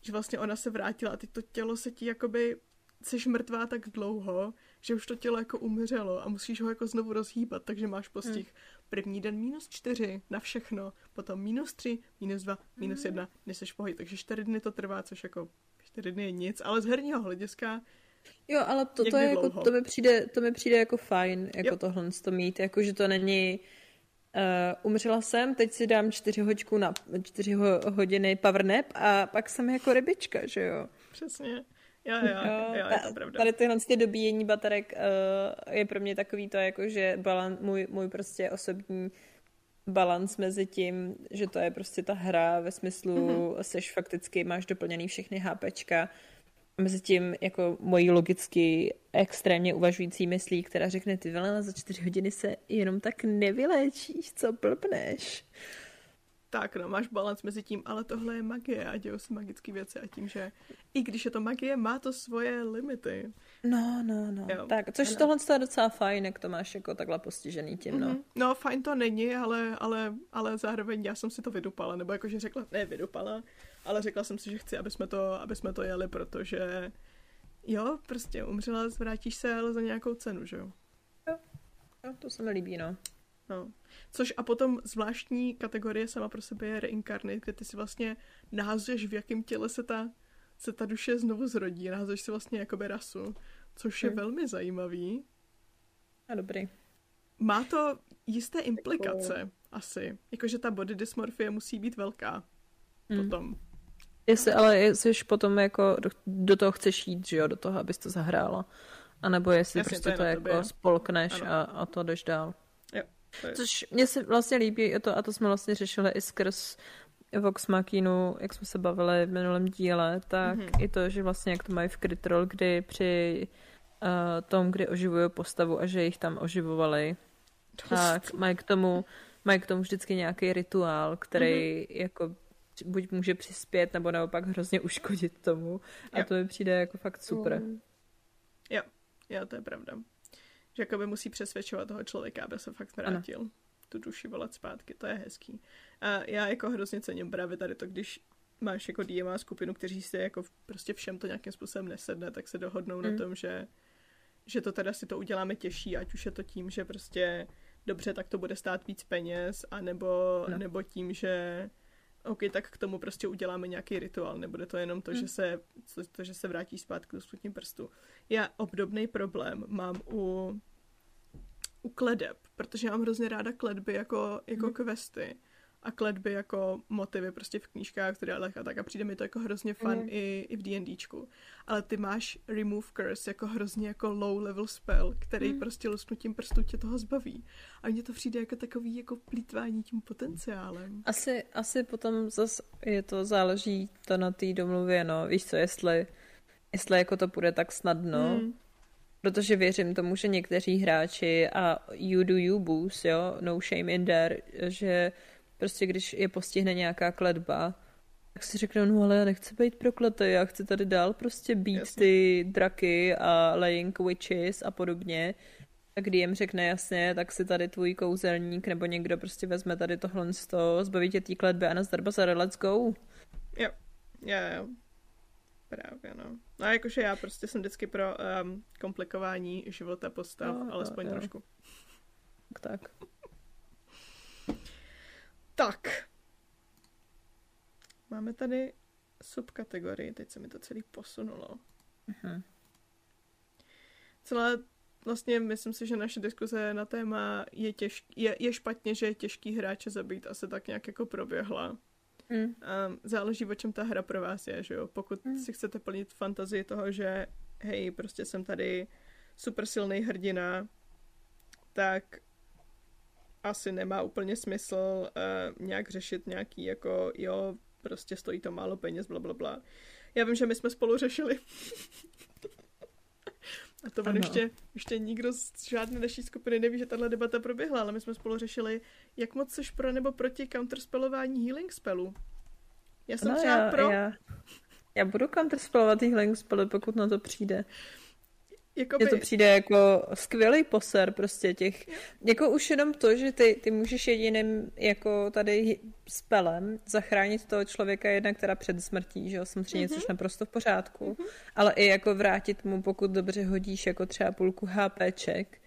že vlastně ona se vrátila a teď to tělo se ti jakoby jsi mrtvá tak dlouho, že už to tělo jako umřelo a musíš ho jako znovu rozhýbat, takže máš postih. Hmm. První den minus čtyři na všechno, potom minus tři, minus dva, minus jedna, hmm. než jsi v takže čtyři dny to trvá, což jako čtyři dny je nic, ale z herního hlediska Jo, ale to, to, je jako, to, mi přijde, to mi přijde jako fajn, jako jo. tohle to mít, jako že to není uh, umřela jsem, teď si dám čtyři, hoďku na, čtyři hodiny power nap a pak jsem jako rybička, že jo. Přesně. Jo, jo, jo, jo je to pravda. Tady tyhle ty dobíjení baterek uh, je pro mě takový to, jako že balan, můj, můj prostě osobní balans mezi tím, že to je prostě ta hra ve smyslu, mm-hmm. seš fakticky, máš doplněný všechny HPčka, mezi tím jako mojí logicky extrémně uvažující myslí, která řekne, ty vole, za čtyři hodiny se jenom tak nevyléčíš, co blbneš. Tak, no, máš balans mezi tím, ale tohle je magie a dějou se magické věci a tím, že i když je to magie, má to svoje limity. No, no, no. Jo. Tak, což ano. tohle je docela fajn, jak to máš jako takhle postižený tím, no. Mm-hmm. No, fajn to není, ale, ale, ale zároveň já jsem si to vydupala, nebo jakože řekla, ne vydupala, ale řekla jsem si, že chci, aby jsme to, aby jsme to jeli, protože jo, prostě umřela, zvrátíš se, ale za nějakou cenu, že jo? Jo, jo to se mi líbí, no. No. Což a potom zvláštní kategorie sama pro sebe je reincarnate, kde ty si vlastně nahazuješ, v jakém těle se ta, se ta duše znovu zrodí. Nahazuješ si vlastně jakoby rasu, což je hmm. velmi zajímavý. A dobrý. Má to jisté implikace, jako... asi. Jakože ta body dysmorfie musí být velká. Hmm. Potom. Jestli, ale jestli potom jako do, toho chceš jít, že jo, do toho, abys to zahrála. A nebo jestli Jasně, prostě to, to jako spolkneš a, a to jdeš dál. Jo. Což mně se vlastně líbí to, a to jsme vlastně řešili i skrz Vox Machinu, jak jsme se bavili v minulém díle, tak mm-hmm. i to, že vlastně jak to mají v Critrol, kdy při uh, tom, kdy oživují postavu a že jich tam oživovali, Dost. tak mají k tomu mají k tomu vždycky nějaký rituál, který mm-hmm. jako buď může přispět, nebo naopak hrozně uškodit tomu. A jo. to mi přijde jako fakt super. Mm. Jo, jo, to je pravda. Že jakoby musí přesvědčovat toho člověka, aby se fakt vrátil. Ano. Tu duši volat zpátky, to je hezký. A já jako hrozně cením právě tady to, když máš jako DMA skupinu, kteří si jako prostě všem to nějakým způsobem nesedne, tak se dohodnou mm. na tom, že, že to teda si to uděláme těžší, ať už je to tím, že prostě dobře, tak to bude stát víc peněz, anebo, no. nebo tím, že OK, tak k tomu prostě uděláme nějaký rituál, nebude to jenom to, hmm. že, se, to, že se vrátí zpátky do skutním prstu. Já obdobný problém mám u, u kledeb, protože mám hrozně ráda kledby jako, jako hmm. questy a kletby jako motivy prostě v knížkách seriálech a tak a přijde mi to jako hrozně fun mm. i, i v D&Dčku. Ale ty máš Remove Curse jako hrozně jako low level spell, který mm. prostě lusknutím prstů tě toho zbaví. A mně to přijde jako takový jako plítvání tím potenciálem. Asi, asi potom zase je to, záleží to na té domluvě, no. Víš co, jestli, jestli jako to půjde tak snadno, mm. Protože věřím tomu, že někteří hráči a you do you boost, jo, no shame in there, že prostě když je postihne nějaká kledba, tak si řekne, no ale já nechci být prokletý, já chci tady dál prostě být jasně. ty draky a laying witches a podobně. A kdy jim řekne jasně, tak si tady tvůj kouzelník nebo někdo prostě vezme tady tohle z toho, zbaví tě té kledby a nazdar bazar, let's go. Jo, jo, jo. Právě, no. No a jakože já prostě jsem vždycky pro um, komplikování života postav, no, alespoň jo. trošku. Tak, tak. Tak. Máme tady subkategorii, teď se mi to celý posunulo. Uh-huh. Celé vlastně myslím si, že naše diskuze na téma je, těžký, je, je špatně, že je těžký hráče zabít, asi tak nějak jako proběhla. Mm. Um, záleží, o čem ta hra pro vás je, že jo. Pokud mm. si chcete plnit fantazii toho, že hej, prostě jsem tady super silný hrdina, tak asi nemá úplně smysl uh, nějak řešit nějaký jako, jo, prostě stojí to málo peněz, bla, bla, bla. Já vím, že my jsme spolu řešili. A to ještě, ještě nikdo z žádné naší skupiny neví, že tahle debata proběhla, ale my jsme spolu řešili, jak moc jsi pro nebo proti counterspelování healing spellu. Já jsem no, třeba já, pro. Já, já budu counterspellovat healing spely, pokud na to přijde. Jakoby... Mně to přijde jako skvělý poser prostě těch, jako už jenom to, že ty, ty můžeš jediným jako tady spelem zachránit toho člověka jednak která před smrtí, že jo, samozřejmě, mm-hmm. což naprosto v pořádku, mm-hmm. ale i jako vrátit mu, pokud dobře hodíš jako třeba půlku HPček.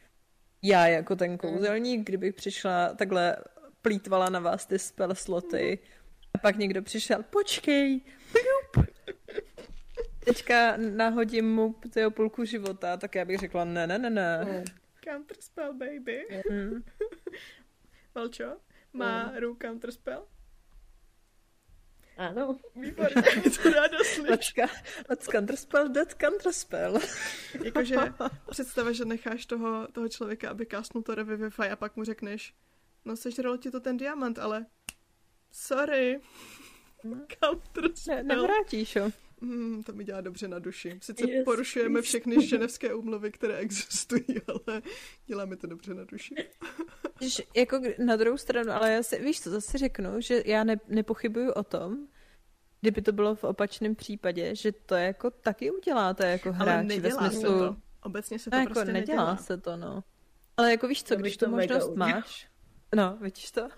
Já jako ten kouzelník, kdybych přišla takhle plítvala na vás ty spell sloty a pak někdo přišel, počkej, teďka nahodím mu jeho půlku života, tak já bych řekla ne, ne, ne, ne. Mm. Counterspell, baby. Mm. Valčo, má mm. Ru counterspell? Ano. Výborně, to ráda let's, let's counterspell that counterspell. Jakože představa, že necháš toho, toho člověka, aby kásnul to Revivify a pak mu řekneš, no sežralo ti to ten diamant, ale sorry. No. Counterspell. Ne, nevrátíš, jo. Hmm, to mi dělá dobře na duši. Sice yes, porušujeme yes. všechny ženevské úmluvy, které existují, ale dělá mi to dobře na duši. Když, jako na druhou stranu, ale já si, víš co, zase řeknu, že já ne, nepochybuju o tom, kdyby to bylo v opačném případě, že to jako taky uděláte jako hráč. Ale nedělá ve smyslu... se to. Obecně se to no, jako prostě nedělá. nedělá. se to, no. Ale jako víš co, když to možnost máš, no, vidíš to?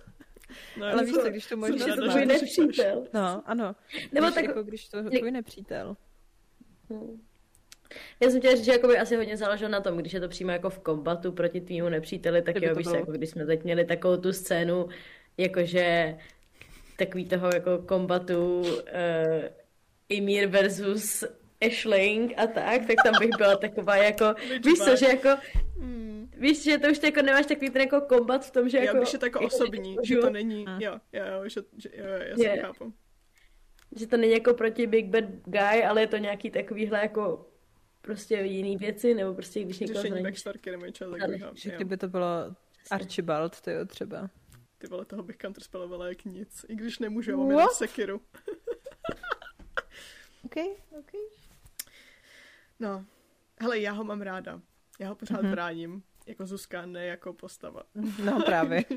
No, ale víš co, když to možná... to tvůj nepřítel. No, ano. Nebo když, tak... Jako, když to tvůj nepřítel. Hmm. Já jsem chtěla říct, že jakoby asi hodně záleželo na tom, když je to přímo jako v kombatu proti tvýmu nepříteli, tak jo, víš, jako když jsme teď měli takovou tu scénu, jakože takový toho jako kombatu uh, Emir versus Ashling a tak, tak tam bych byla taková jako, víš co, že jako, hmm. Víš, že to už jako nemáš takový ten jako kombat v tom, že jako... Já bych je jako osobní, že to není, hmm. jo, jo, jo, že, že jo, já se yeah. chápu. Že to není jako proti Big Bad Guy, ale je to nějaký takovýhle jako prostě jiný věci, nebo prostě když někoho Řešení backstarky nebo něco takového. Že kdyby to bylo Archibald, to jo, třeba. Ty vole, toho bych counterspelovala jak nic, i když nemůžu, mám jenom sekiru. OK, OK. No, hele, já ho mám ráda. Já ho pořád mm-hmm. bráním. Jako Zuzka, ne jako postava. No právě.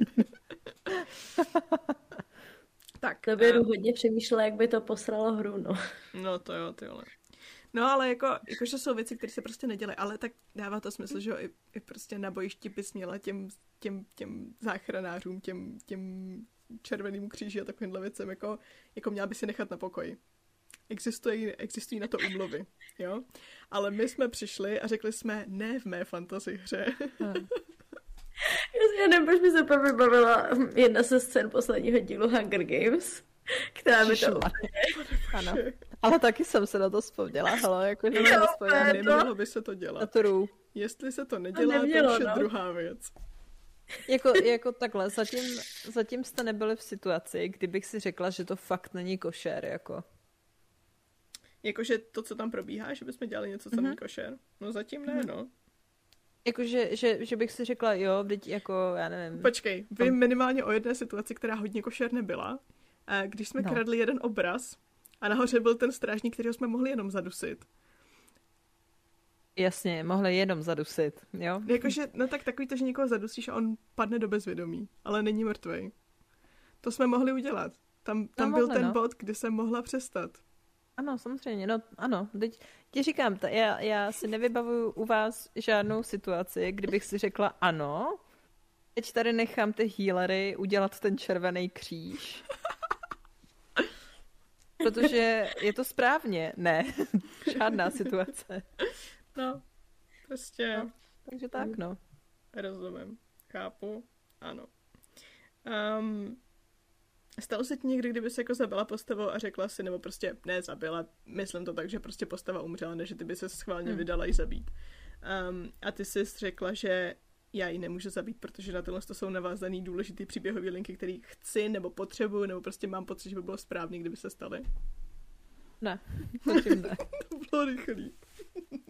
tak. To by um, hodně přemýšlela, jak by to posralo hru, no. No to jo, ty vole. No ale jako, jakože jsou věci, které se prostě nedělají, ale tak dává to smysl, že jo, i, i prostě na bojišti bys měla těm, těm, těm záchranářům, těm, těm červeným kříži a takovýmhle věcem, jako, jako měla by si nechat na pokoji existují, existují na to umluvy, jo? Ale my jsme přišli a řekli jsme, ne v mé fantasy hře. Hmm. Já nevím, proč mi se vybavila jedna ze scén posledního dílu Hunger Games, která mi to Ano. Ale taky jsem se na to vzpomněla, hele, jako že jo, to... Nemělo by se to dělat. True. Jestli se to nedělá, to už je no. druhá věc. Jako, jako takhle, zatím, zatím jste nebyli v situaci, kdybych si řekla, že to fakt není košer, jako. Jakože to, co tam probíhá, že bychom dělali něco, co mm-hmm. není košer? No zatím ne, mm-hmm. no. Jakože, že, že bych si řekla, jo, teď jako, já nevím. Počkej, vím tam... minimálně o jedné situaci, která hodně košer nebyla. Když jsme no. kradli jeden obraz a nahoře byl ten strážník, kterého jsme mohli jenom zadusit. Jasně, mohli jenom zadusit, jo? Jakože, no tak takový to, že někoho zadusíš a on padne do bezvědomí, ale není mrtvej. To jsme mohli udělat. Tam, tam no, byl mohli, ten no. bod, kdy jsem mohla přestat. Ano, samozřejmě, no ano, teď ti říkám, ta, já, já si nevybavuju u vás žádnou situaci, kdybych si řekla ano, teď tady nechám ty healery udělat ten červený kříž. Protože je to správně. Ne, žádná situace. No, prostě. No, takže tak, no. Rozumím, chápu, ano. Um, Stalo se ti někdy, kdyby se jako zabila postavou a řekla si, nebo prostě ne zabila, myslím to tak, že prostě postava umřela, než ty by se schválně hmm. vydala i zabít. Um, a ty jsi řekla, že já ji nemůžu zabít, protože na tohle to jsou navázaný důležitý příběhové linky, který chci nebo potřebuju, nebo prostě mám pocit, že by bylo správný, kdyby se staly. Ne, ne. to bylo rychlý.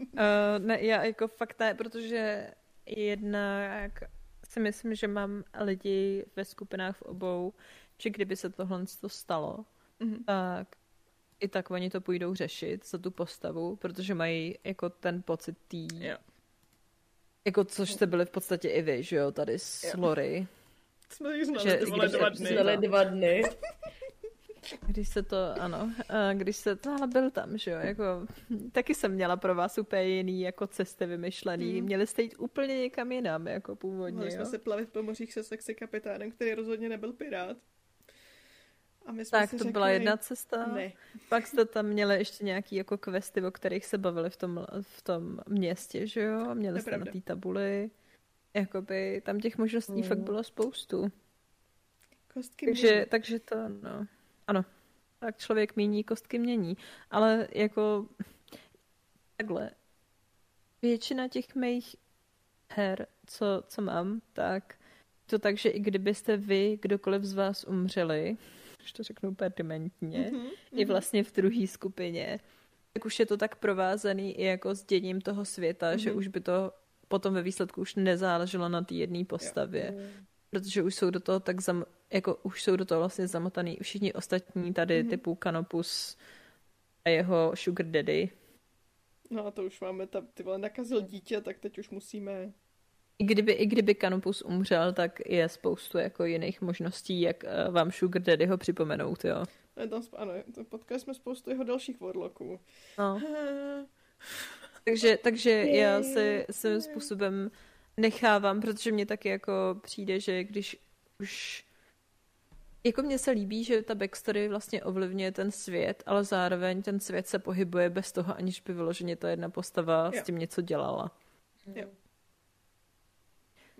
uh, ne, já jako fakt ne, protože jednak si myslím, že mám lidi ve skupinách v obou, že kdyby se tohle stalo, mm-hmm. tak i tak oni to půjdou řešit za tu postavu, protože mají jako ten pocit tý... Yeah. Jako což jste byli v podstatě i vy, že jo, tady s yeah. Lory. Jsme jich znali že, dva dny. Znali dva dny. Když se to, ano, když se to, ale byl tam, že jo, jako, taky jsem měla pro vás úplně jiný jako cesty vymyšlený. Mm. Měli jste jít úplně někam jinam, jako původně, Mohli jo? jsme se plavit po mořích se sexy kapitánem, který rozhodně nebyl pirát. A my jsme tak, to řekli, byla jedna cesta. Ne. Pak jste tam měli ještě nějaký jako questy, o kterých se bavili v tom, v tom městě, že jo? Měli jste na té tabuli. Jakoby tam těch možností mm. fakt bylo spoustu. Kostky takže, mění. takže to, no. Ano. Tak člověk mění, kostky mění. Ale jako takhle. Většina těch mých her, co, co mám, tak to tak, že i kdybyste vy, kdokoliv z vás umřeli, když to řeknu úplně dementně, mm-hmm. i vlastně v druhé skupině, tak už je to tak provázaný i jako s děním toho světa, mm-hmm. že už by to potom ve výsledku už nezáleželo na té jedné postavě. Jo. Protože už jsou do toho tak zam, jako už jsou do toho vlastně zamotaný všichni ostatní tady mm-hmm. typu Kanopus a jeho Sugar Daddy. No a to už máme, ta, ty vole nakazil dítě, tak teď už musíme i kdyby, I kdyby Kanopus umřel, tak je spoustu jako jiných možností, jak uh, vám Sugar Daddy ho připomenout, jo. No, tam, ano, to potkali jsme spoustu jeho dalších warlocků. No. takže, takže já se svým způsobem nechávám, protože mě taky jako přijde, že když už jako mně se líbí, že ta backstory vlastně ovlivňuje ten svět, ale zároveň ten svět se pohybuje bez toho, aniž by vyloženě ta jedna postava jo. s tím něco dělala. Jo.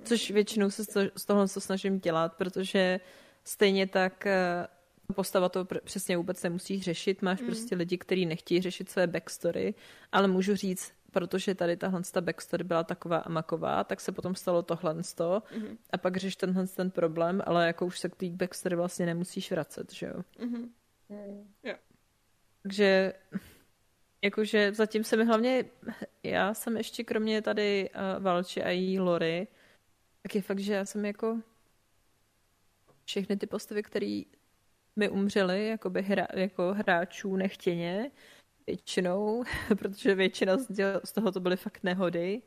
Což většinou se z toho co snažím dělat, protože stejně tak eh, postava to přesně vůbec nemusí řešit. Máš mm. prostě lidi, kteří nechtějí řešit své backstory, ale můžu říct, protože tady tahle ta backstory byla taková a maková, tak se potom stalo tohle mm. a pak řeš tenhle ten problém, ale jako už se k té backstory vlastně nemusíš vracet, že jo? Mm-hmm. Mm. Yeah. Takže jakože zatím se mi hlavně, já jsem ještě kromě tady uh, Valči a jí Lory, tak je fakt, že já jsem jako všechny ty postavy, které mi umřely jakoby hra, jako hráčů nechtěně, většinou, protože většina z toho to byly fakt nehody,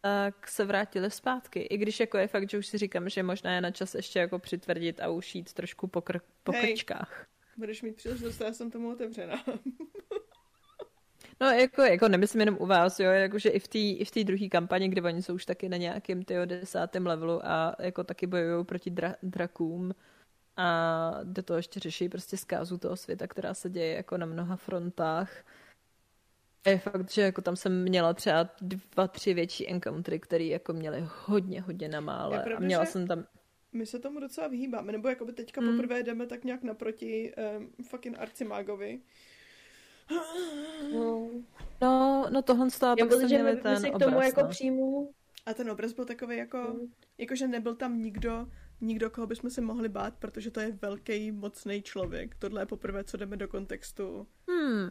tak se vrátili zpátky. I když jako je fakt, že už si říkám, že možná je na čas ještě jako přitvrdit a už jít trošku po, kr- po Hej, krčkách. Budeš mít příležitost, já jsem tomu otevřená. No, jako, jako nemyslím jenom u vás, jo, jakože i v té i v té druhé kampani, kde oni jsou už taky na nějakém tyjo desátém levelu a jako taky bojují proti dra- drakům a do toho ještě řeší prostě zkázu toho světa, která se děje jako na mnoha frontách. A je fakt, že jako tam jsem měla třeba dva, tři větší encountery, které jako měly hodně, hodně na mále. a měla jsem tam... My se tomu docela vyhýbáme, nebo jako by teďka mm. poprvé jdeme tak nějak naproti um, fucking arcimágovi, No, no, no tohle z toho pak jste měli ten si k tomu obraz, jako no. příjmu. A ten obraz byl takový jako, mm. jakože nebyl tam nikdo, nikdo, koho bychom se mohli bát, protože to je velký, mocný člověk. Tohle je poprvé, co jdeme do kontextu. Hmm,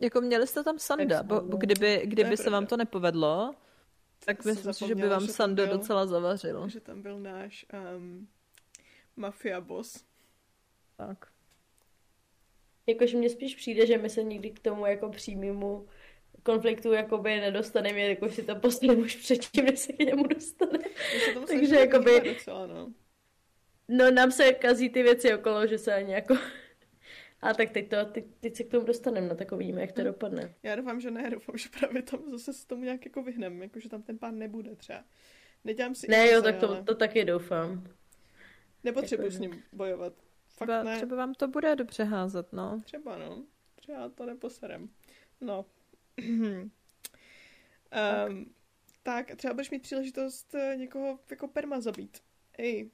jako měli jste tam Sanda, bo, bo kdyby, kdyby se vám to nepovedlo, tak myslím si, že by vám Sando byl, docela zavařil. Že tam byl náš um, mafia boss. Tak. Jakože mně spíš přijde, že my se nikdy k tomu jako přímému konfliktu jakoby nedostaneme, jako si to postavím už předtím, než se k němu dostane. Takže jakoby... Docela, no. no. nám se kazí ty věci okolo, že se ani jako... A tak teď, to, teď, teď se k tomu dostaneme, no tak uvidíme, jak to hmm. dopadne. Já doufám, že ne, doufám, že právě tam zase se tomu nějak jako vyhneme, jako že tam ten pán nebude třeba. Nedělám si Ne, jo, tak to, ale... to taky doufám. Nepotřebuji jako, s ním bojovat. Třeba, ne. třeba vám to bude dobře házet, no. Třeba, no. Třeba to neposerem. No. um, tak. tak, třeba budeš mít příležitost eh, někoho jako perma zabít. Ej.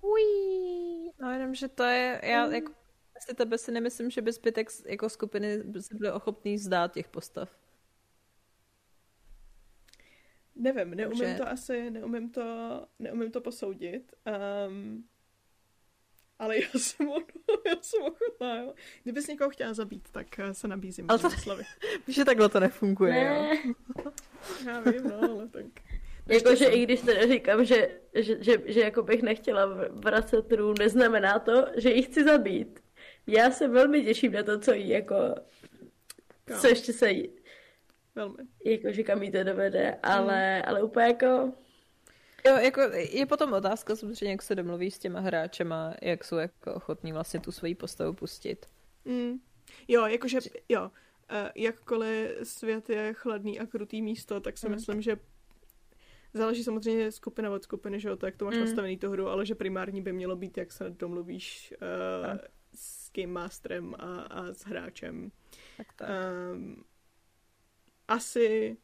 Uí. No jenom, že to je, já mm. jako si tebe si nemyslím, že by zbytek jako skupiny si byli ochotný zdát těch postav. Nevím, neumím Takže... to asi, neumím to, neumím to posoudit. Um, ale já jsem, já jsem ochotná, jo. Kdybys někoho chtěla zabít, tak eh, se nabízím. Ale to, slovy. že takhle to nefunguje, ne. jo. Já vím, no, ale tak... Jakože i když teda říkám, že, že, že, že jako bych nechtěla vracet trůn, neznamená to, že ji chci zabít. Já se velmi těším na to, co jí jako... Co ještě se jí... Velmi. Jako, že kam jí to dovede, ale, hmm. ale úplně jako... Jo, jako je potom otázka samozřejmě, jak se domluví s těma hráčema, jak jsou jako ochotní vlastně tu svoji postavu pustit. Mm. Jo, jakože, jo, uh, jakkoliv svět je chladný a krutý místo, tak si mm. myslím, že záleží samozřejmě skupina od skupiny, že jo, to jak to máš mm. nastavený tu hru, ale že primární by mělo být, jak se domluvíš uh, s Game Masterem a, a s hráčem. Tak tak. Um, asi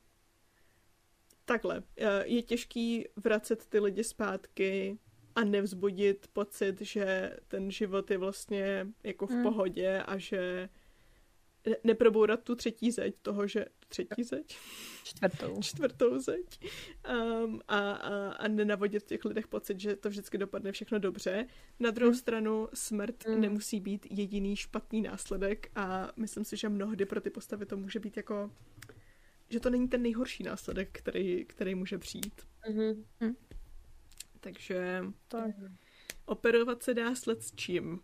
takhle. Eh, je těžký vracet ty lidi zpátky a nevzbudit pocit, že ten život je vlastně jako v mm. pohodě a že neprobourat tu třetí zeď toho, že třetí zeď? Čtvrtou. Čtvrtou zeď. Um, a, a, a nenavodit v těch lidech pocit, že to vždycky dopadne všechno dobře. Na druhou mm. stranu smrt mm. nemusí být jediný špatný následek a myslím si, že mnohdy pro ty postavy to může být jako že to není ten nejhorší následek, který, který může přijít. Mm-hmm. Takže tak. operovat se dá sled s čím.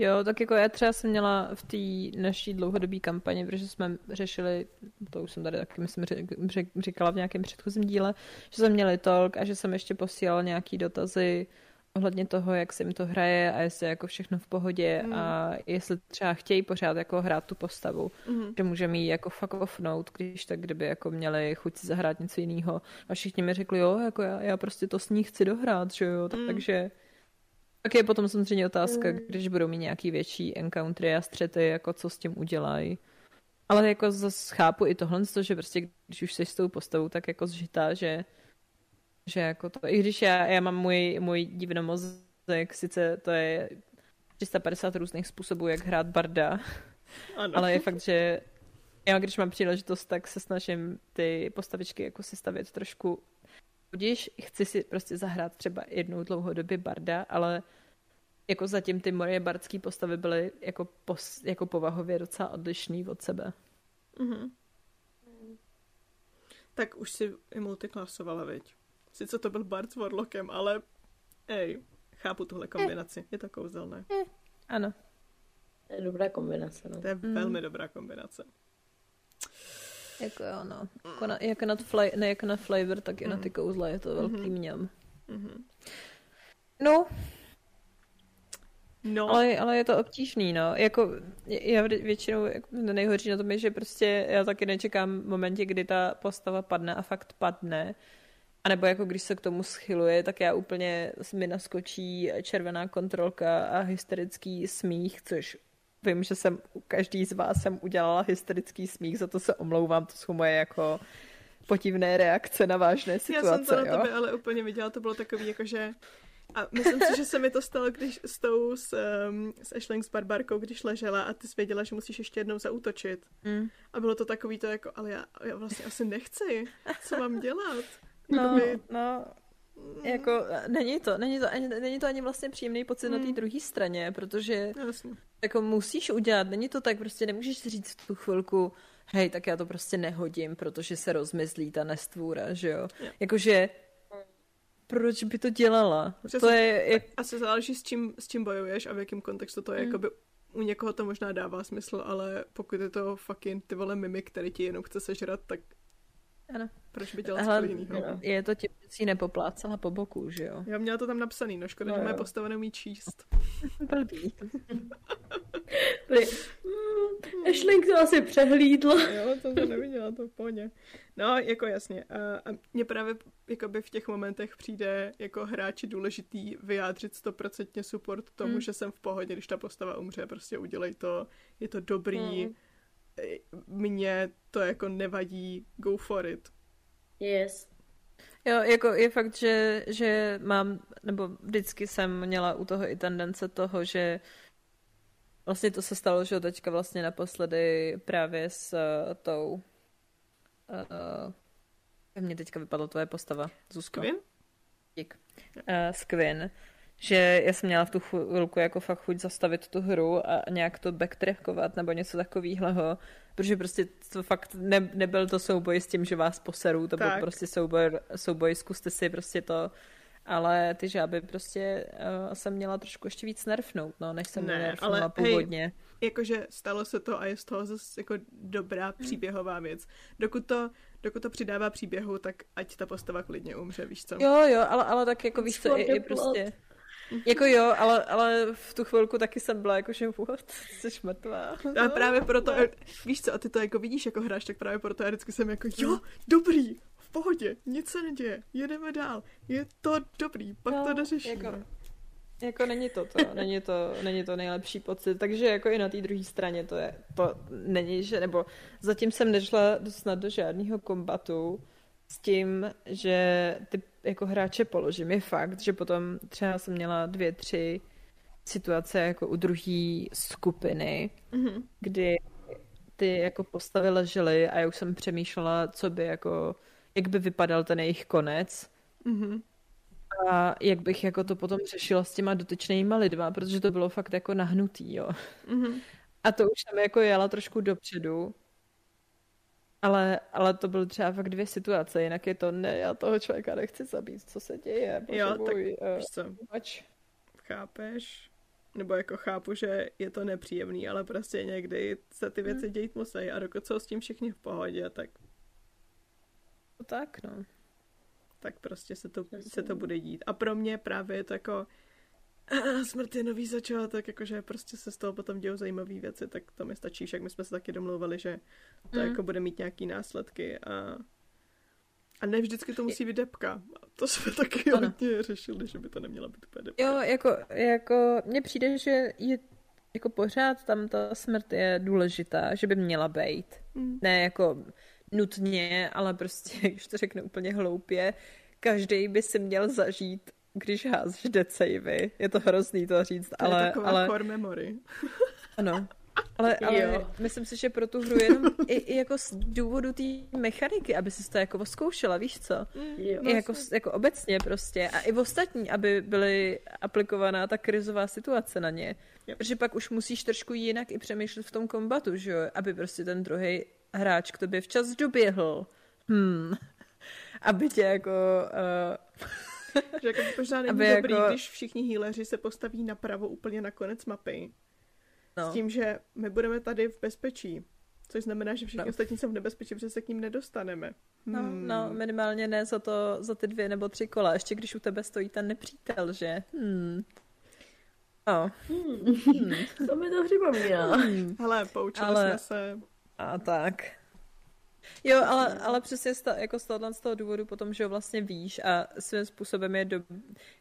Jo, tak jako já třeba jsem měla v té naší dlouhodobé kampani, protože jsme řešili, to už jsem tady taky myslím říkala v nějakém předchozím díle, že jsme měli tolk a že jsem ještě posílala nějaký dotazy ohledně toho, jak se jim to hraje a jestli je jako všechno v pohodě mm. a jestli třeba chtějí pořád jako hrát tu postavu, mm. že můžeme jí jako fuck offnout, když tak kdyby jako měli chuť si zahrát něco jiného. A všichni mi řekli, jo, jako já, já prostě to s ní chci dohrát, že jo, tak, mm. takže tak je potom samozřejmě otázka, mm. když budou mít nějaký větší encountery a střety, jako co s tím udělají. Ale jako zase chápu i tohle, že prostě když už jsi s tou postavou tak jako zžitá, že že jako to, i když já, já mám můj, můj divnomozek, sice to je 350 různých způsobů, jak hrát barda, ano. ale je fakt, že já když mám příležitost, tak se snažím ty postavičky jako si stavět trošku když chci si prostě zahrát třeba jednou dlouhodobě barda, ale jako zatím ty moje bardské postavy byly jako, pos, jako povahově docela odlišný od sebe. Mm-hmm. Tak už si i multiklasovala, viď? Sice to byl Bart s Warlockem, ale ej, chápu tuhle kombinaci. Je to kouzelné. Eh, ano. To je dobrá kombinace, no. To je mm. velmi dobrá kombinace. Jako jo, no. Jako na, jak na, fly, ne jak na flavor, tak i mm. na ty kouzla je to velký mm-hmm. mňam. Mm-hmm. No. No. Ale, ale je to obtížný, no. Jako, já většinou, jako, nejhorší na tom je, že prostě já taky nečekám v momentě, kdy ta postava padne a fakt padne. A nebo jako když se k tomu schyluje, tak já úplně mi naskočí červená kontrolka a hysterický smích, což vím, že jsem u každý z vás jsem udělala hysterický smích, za to se omlouvám, to jsou moje jako potivné reakce na vážné situace. Já jsem to na tebe ale úplně viděla, to bylo takový jako, že a myslím si, že se mi to stalo, když s tou, s, um, s Ashling s Barbarkou, když ležela a ty jsi věděla, že musíš ještě jednou zautočit. Mm. A bylo to takový to jako, ale já, já vlastně asi nechci. Co mám dělat? No, no, jako není to, není to, ani, není to ani vlastně příjemný pocit mm. na té hmm. druhé straně, protože Jasně. jako musíš udělat, není to tak, prostě nemůžeš si říct v tu chvilku, hej, tak já to prostě nehodím, protože se rozmyslí ta nestvůra, že jo. Yeah. Jakože proč by to dělala? Přesně, to je, jak... Asi záleží s čím, s čím bojuješ a v jakém kontextu to je. Mm. Jakoby u někoho to možná dává smysl, ale pokud je to fucking ty vole mimik, který ti jenom chce sežrat, tak ano. Proč by dělat něco jiného? Je to tím, že si nepoplácala po boku, že jo? Já měla to tam napsaný, no škoda, no, že moje postava neumí číst. Blbý. mm, to asi přehlídl. jo, to jsem neviděla, to pohodě. No, jako jasně. A, a mně právě jakoby v těch momentech přijde jako hráči důležitý vyjádřit stoprocentně support tomu, mm. že jsem v pohodě, když ta postava umře, prostě udělej to, je to dobrý, mm mně to jako nevadí, go for it. Yes. Jo, jako je fakt, že, že mám, nebo vždycky jsem měla u toho i tendence toho, že vlastně to se stalo, že teďka vlastně naposledy právě s uh, tou uh, mě teďka vypadla tvoje postava, Zuzko. Quinn? Dík. Uh, s Quinn že já jsem měla v tu chvilku jako fakt chuť zastavit tu hru a nějak to backtrackovat nebo něco takového, protože prostě to fakt ne, nebyl to souboj s tím, že vás poseru, to tak. byl prostě souboj, souboj, zkuste si prostě to, ale ty žáby prostě uh, jsem měla trošku ještě víc nerfnout, no, než jsem ne, ale původně. Hej, jakože stalo se to a je z toho zase jako dobrá příběhová věc. Dokud to dokud to přidává příběhu, tak ať ta postava klidně umře, víš co? Jo, jo, ale, ale tak jako víš co, i, i prostě... Jako jo, ale, ale v tu chvilku taky jsem byla jako, že what, jsi mrtvá. A právě proto, víš co, a ty to jako vidíš jako hráč, tak právě proto já vždycky jsem jako, jo, dobrý, v pohodě, nic se neděje, jedeme dál, je to dobrý, pak no, to dořešíme. Jako, jako není to to, není to, není to nejlepší pocit, takže jako i na té druhé straně to je, to není, že, nebo zatím jsem nešla snad do žádného kombatu s tím, že ty jako hráče položím. Je fakt, že potom třeba jsem měla dvě, tři situace jako u druhé skupiny, mm-hmm. kdy ty jako postavy ležely a já už jsem přemýšlela, co by jako, jak by vypadal ten jejich konec. Mm-hmm. A jak bych jako to potom řešila s těma dotyčnýma lidma, protože to bylo fakt jako nahnutý, jo. Mm-hmm. A to už jsem jako jela trošku dopředu. Ale, ale to byly třeba fakt dvě situace, jinak je to ne, já toho člověka nechci zabít, co se děje. Jo, tak uh, co, mač. chápeš? Nebo jako chápu, že je to nepříjemný, ale prostě někdy se ty věci hmm. dějít musí a dokud jsou s tím všichni v pohodě, tak... To tak, no tak prostě se to, se to bude dít. A pro mě právě je to jako smrt je nový začátek, jakože prostě se z toho potom dějou zajímavé věci, tak to mi stačí, však my jsme se taky domlouvali, že to mm. jako bude mít nějaký následky a a ne vždycky to musí být depka. To jsme taky ano. hodně řešili, že by to neměla být úplně depka. Jo, jako, jako mně přijde, že je jako pořád tam ta smrt je důležitá, že by měla být. Mm. Ne jako nutně, ale prostě, když to řeknu úplně hloupě, každý by si měl zažít, když házíš death savey. Je to hrozný to říct, to ale... Je taková ale... core memory. ano. Ale, ale myslím si, že pro tu hru jenom i, i jako z důvodu té mechaniky, aby si to jako zkoušela, víš co? Jo. I jako, jako obecně prostě. A i v ostatní, aby byly aplikovaná ta krizová situace na ně. Yep. Protože pak už musíš trošku jinak i přemýšlet v tom kombatu, že jo? Aby prostě ten druhý hráč k tobě včas doběhl. Hmm. Aby tě jako... Uh... že jako možná není Aby dobrý, jako... když všichni healeři se postaví napravo úplně na konec mapy. No. S tím, že my budeme tady v bezpečí. Což znamená, že všichni no. ostatní jsou v nebezpečí, protože se k ním nedostaneme. No, hmm. No, no, minimálně ne za to, za ty dvě nebo tři kola. Ještě když u tebe stojí ten nepřítel, že? Hmm. Oh. Hmm. Hmm. to mi to připomíná. Hmm. Hele, poučili Ale... jsme se a tak. Jo, ale, ale přesně z, jako z tohohle z toho důvodu potom, že ho vlastně víš a svým způsobem je do...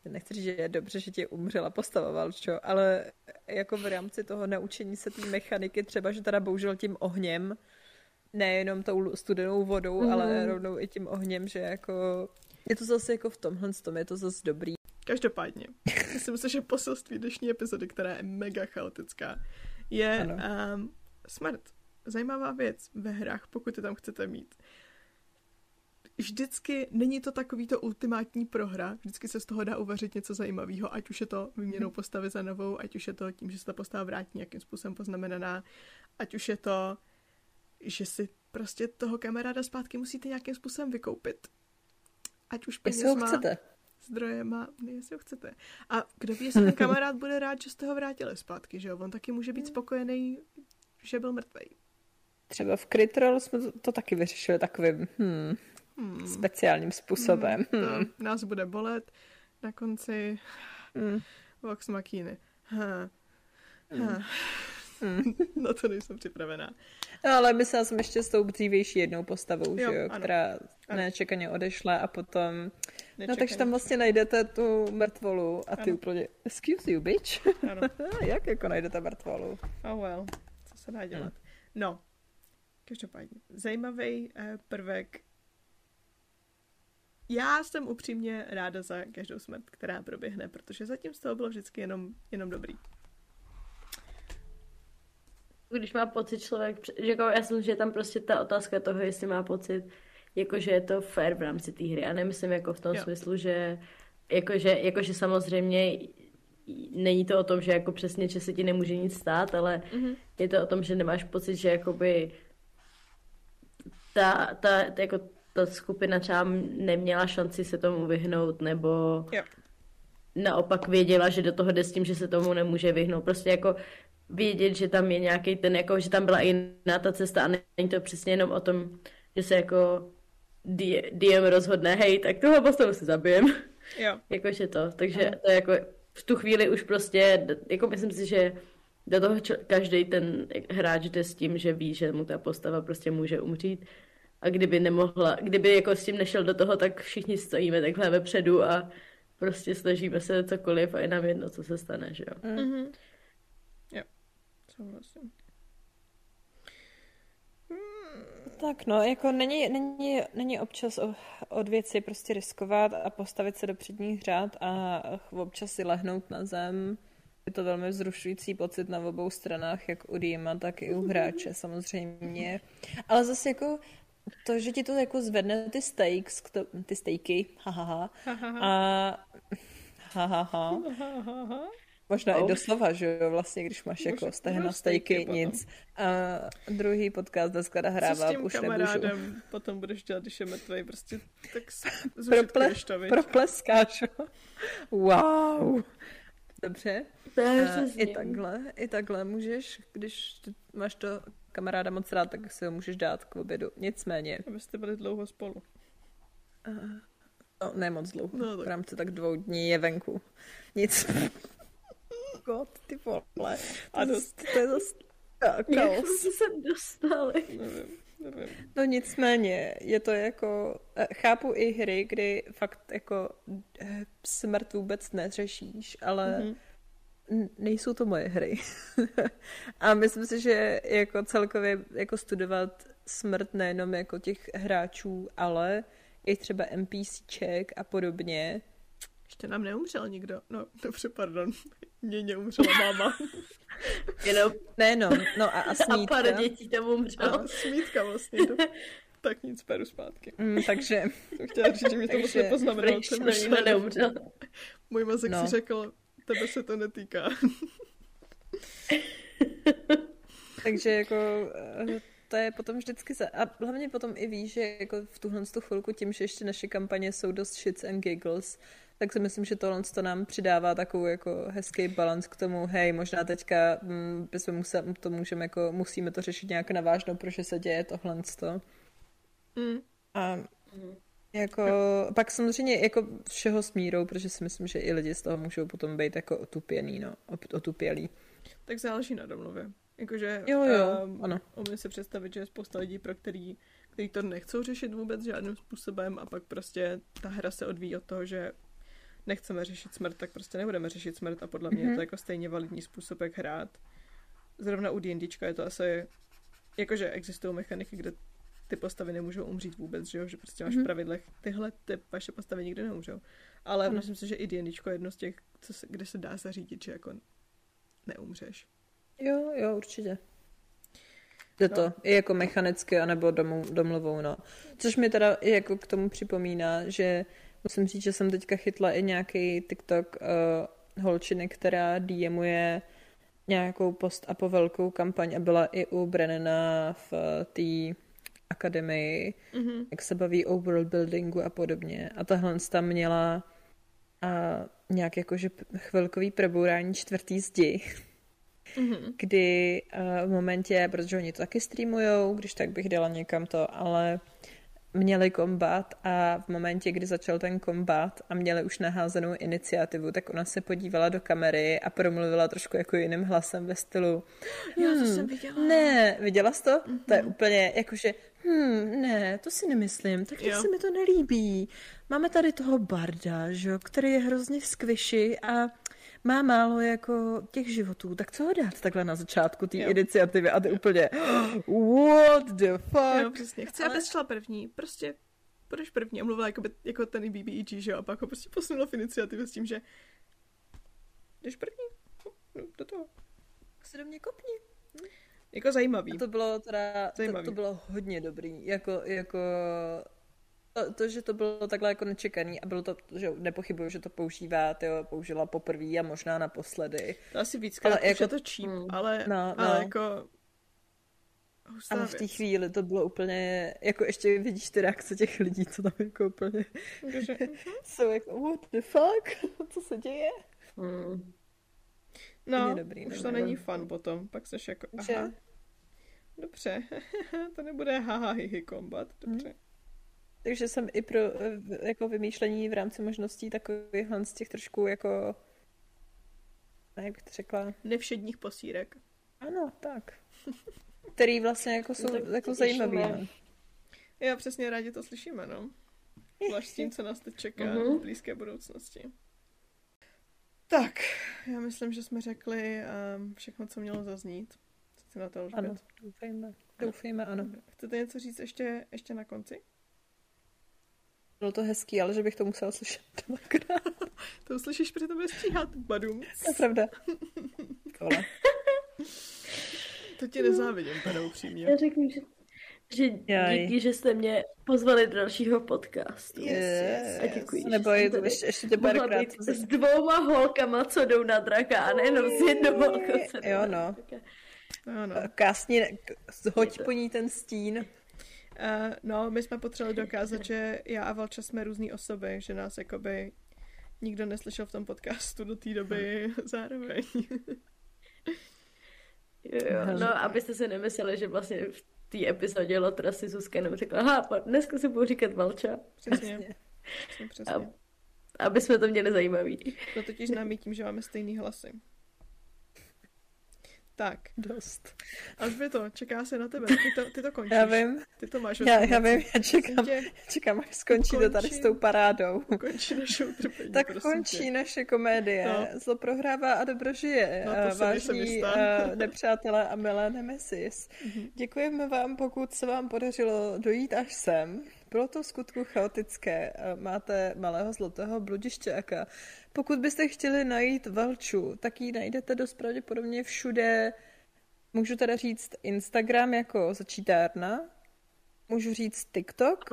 nechci říct, že je dobře, že ti umřela postava Valčo, ale jako v rámci toho naučení se té mechaniky, třeba, že teda bohužel tím ohněm, nejenom tou studenou vodou, mm. ale rovnou i tím ohněm, že jako je to zase jako v tomhle tom, je to zase dobrý. Každopádně, myslím si, že poselství dnešní epizody, která je mega chaotická, je um, smrt zajímavá věc ve hrách, pokud je tam chcete mít. Vždycky není to takový to ultimátní prohra, vždycky se z toho dá uvařit něco zajímavého, ať už je to výměnou postavy za novou, ať už je to tím, že se ta postava vrátí nějakým způsobem poznamenaná, ať už je to, že si prostě toho kamaráda zpátky musíte nějakým způsobem vykoupit. Ať už penězma, jestli ho chcete. zdrojema, ne, jestli ho chcete. A kdo ví, jestli ten kamarád bude rád, že jste ho vrátili zpátky, že jo? On taky může být hmm. spokojený, že byl mrtvý. Třeba v Critrol jsme to, to taky vyřešili takovým hmm, hmm. speciálním způsobem. Hmm. Hmm. To nás bude bolet na konci hmm. Vox Machiny. Ha. Ha. Hmm. Na to nejsem připravená. No, ale myslela jsem ještě s tou dřívější jednou postavou, jo, že jo, která ano. nečekaně odešla a potom... Nečekaně. No takže tam vlastně najdete tu mrtvolu a ty ano. úplně, excuse you, bitch. Ano. Jak jako najdete mrtvolu? Oh well, co se dá dělat. Hmm. No, Každopádně, zajímavý eh, prvek. Já jsem upřímně ráda za každou smrt, která proběhne, protože zatím z toho bylo vždycky jenom, jenom dobrý. Když má pocit člověk, že jako, já jsem, že je tam prostě ta otázka toho, jestli má pocit, jako že je to fair v rámci té hry. A nemyslím jako v tom jo. smyslu, že jakože, jakože samozřejmě není to o tom, že jako přesně, že se ti nemůže nic stát, ale mm-hmm. je to o tom, že nemáš pocit, že jakoby ta, ta, ta, jako ta skupina třeba neměla šanci se tomu vyhnout, nebo jo. naopak věděla, že do toho jde s tím, že se tomu nemůže vyhnout. Prostě jako vědět, že tam je nějaký ten, jako, že tam byla jiná ta cesta a není to přesně jenom o tom, že se jako DM rozhodne, hej, tak tuhle postavu si zabijem. Jo. Jakože to, takže to je jako v tu chvíli už prostě, jako myslím si, že do toho každý ten hráč jde s tím, že ví, že mu ta postava prostě může umřít. A kdyby nemohla, kdyby jako s tím nešel do toho, tak všichni stojíme takhle vepředu a prostě snažíme se cokoliv a je nám jedno, co se stane, že jo. Mm-hmm. Jo, souhlasím. Tak no, jako není, není, není občas od věci prostě riskovat a postavit se do předních řád a občas si lehnout na zem. Je to velmi vzrušující pocit na obou stranách, jak u Dýma, tak i u hráče samozřejmě. Ale zase jako to, že ti to jako zvedne ty stakes, ty stejky, hahaha, a hahaha, Možná oh. i doslova, že jo, vlastně, když máš Může, jako stehna, stejky, nic. A druhý podcast dneska nahrávám, Co s tím už kamarádem nemůžu. potom budeš dělat, když je mrtvej, prostě tak Prople, to, Propleskáš, Wow. Dobře. A I takhle, i takhle můžeš, když máš to kamaráda moc rád, tak si ho můžeš dát k obědu. Nicméně. Abyste byli dlouho spolu. Uh, no, ne moc dlouho. No, tak. V rámci tak dvou dní je venku. Nic. God, ty vole. A dost, to je zase. Jak jsem dostali? Nevím, nevím. No nicméně, je to jako, eh, chápu i hry, kdy fakt jako eh, smrt vůbec neřešíš, ale mm-hmm. Nejsou to moje hry. a myslím si, že jako celkově jako studovat smrt nejenom jako těch hráčů, ale i třeba NPCček a podobně, ještě nám neumřel nikdo. No, dobře, pardon. Mně neumřela máma. Jenom, ne, no, no a, a smítka. A pár dětí tam umřelo. A smítka vlastně. Do... tak nic, peru zpátky. Mm, takže... Jsem chtěla říct, že mi to musí poznamenat. Že neumřel. Můj mozek no. si řekl, tebe se to netýká. takže jako eh, to je potom vždycky za... A hlavně potom i víš, že jako v tuhle tu chvilku tím, že ještě naše kampaně jsou dost shits and giggles, tak si myslím, že tohle to nám přidává takovou jako hezký balans k tomu, hej, možná teďka mm, bychom musel, to můžeme jako, musíme to řešit nějak navážnou, protože se děje tohle to. Mm. A jako, pak samozřejmě jako všeho smírou, protože si myslím, že i lidi z toho můžou potom být jako otupěný, no, otupělí. Tak záleží na domluvě. Jakože jo, jo, um, ano. umím si představit, že je spousta lidí, pro který, který to nechcou řešit vůbec žádným způsobem a pak prostě ta hra se odvíjí od toho, že nechceme řešit smrt, tak prostě nebudeme řešit smrt a podle mě mm-hmm. je to mhm. jako stejně validní způsob, jak hrát. Zrovna u D&Dčka je to asi, jakože existují mechaniky, kde ty postavy nemůžou umřít vůbec, že jo? že prostě máš mm-hmm. v pravidlech, tyhle ty vaše postavy nikdy neumřou. Ale ano. myslím si, že i D&Dčko je jedno z těch, co se, kde se dá zařídit, že jako neumřeš. Jo, jo, určitě. Jde no. to i jako mechanicky, anebo domů, domluvou, no. Což mi teda i jako k tomu připomíná, že Musím říct, že jsem teďka chytla i nějaký TikTok uh, holčiny, která DMuje nějakou post a po velkou kampaň a byla i u Brennana v uh, té akademii, mm-hmm. jak se baví o world buildingu a podobně. A tahle tam měla a nějak jakože chvilkový probourání čtvrtý zdi, mm-hmm. kdy v momentě, protože oni to taky streamujou, když tak bych dala někam to, ale měli kombat a v momentě, kdy začal ten kombat a měli už naházenou iniciativu, tak ona se podívala do kamery a promluvila trošku jako jiným hlasem ve stylu hmm, Já to jsem viděla. Ne, viděla jsi to? Mm-hmm. To je úplně jakože hmm, ne, to si nemyslím, tak se mi to nelíbí. Máme tady toho barda, že, který je hrozně skviši a má málo jako těch životů, tak co ho dát takhle na začátku té iniciativy a ty úplně what the fuck? Jo, přesně. Chci, Ale... abys šla první. Prostě budeš první a mluvila jako, by, jako ten BBEG, že jo, a pak ho prostě posunula v iniciativě s tím, že jdeš první, no, do toho. Se do mě kopni. Hm? Jako zajímavý. A to bylo teda, zajímavý. to, to bylo hodně dobrý, jako, jako to, to, že to bylo takhle jako nečekaný a bylo to, že nepochybuju, že to používá, tyjo, použila poprvé a možná naposledy. To asi víc, ale jako, je to cheap, mm, ale, no, no. ale jako ale v té chvíli to bylo úplně, jako ještě vidíš ty reakce těch lidí, co tam jako úplně jsou jako, what the fuck, co se děje? Mm. No, dobrý, už to není fun potom, pak seš jako, aha, že? Dobře, to nebude haha hihi kombat, dobře. Hmm. Takže jsem i pro eh, jako vymýšlení v rámci možností takových z těch trošku jako, jak bych to řekla? Nevšedních posírek. Ano, tak. Který vlastně jako jsou no, jako zajímavý. No. Já přesně rádi to slyšíme, no. Zvlášť s tím, co nás teď čeká uh-huh. v blízké budoucnosti. Tak, já myslím, že jsme řekli um, všechno, co mělo zaznít. Co si na to Ano, doufejme. Doufejme, ano. Chcete něco říct ještě, ještě na konci? Bylo to hezký, ale že bych to musela slyšet dvakrát. to uslyšíš, protože to bude stříhat, badum. To je pravda. Kole. to ti nezávidím, pane upřímně. Já řeknu, že, že díky, že jste mě pozvali do dalšího podcastu. Yes, yes, a děkuji. Nebo je to ještě, ještě tě párkrát. S dvouma holkama, co jdou na draka, a nejenom s jednou holkou, co Jo, no. Ano. Kásni, zhoď po ní ten stín. Uh, no, my jsme potřebovali dokázat, že já a Valča jsme různé osoby, že nás jakoby nikdo neslyšel v tom podcastu do té doby zároveň. jo, jo. No, abyste si nemysleli, že vlastně v té epizodě Lotra si Zuzka jenom řekla, aha, dneska si budu říkat Valča. Přesně. přesně, přesně. A, aby jsme to měli zajímavý. To totiž známý tím, že máme stejný hlasy. Tak. Dost. Až by to, čeká se na tebe. Ty to, ty to končíš. Já vím. Ty to máš. Já, já vím, já čekám, tě... čekám, až skončí to tady s tou parádou. Končí naše utrpení, Tak končí tě. naše komédie. No. Zlo prohrává a dobro žije. No, to Vážní uh, nepřátelé a milé nemesis. Mm-hmm. Děkujeme vám, pokud se vám podařilo dojít až sem. Bylo to v skutku chaotické. Máte malého zlatého bludišťáka. Pokud byste chtěli najít Valču, tak ji najdete dost pravděpodobně všude. Můžu teda říct Instagram jako začítárna. Můžu říct TikTok.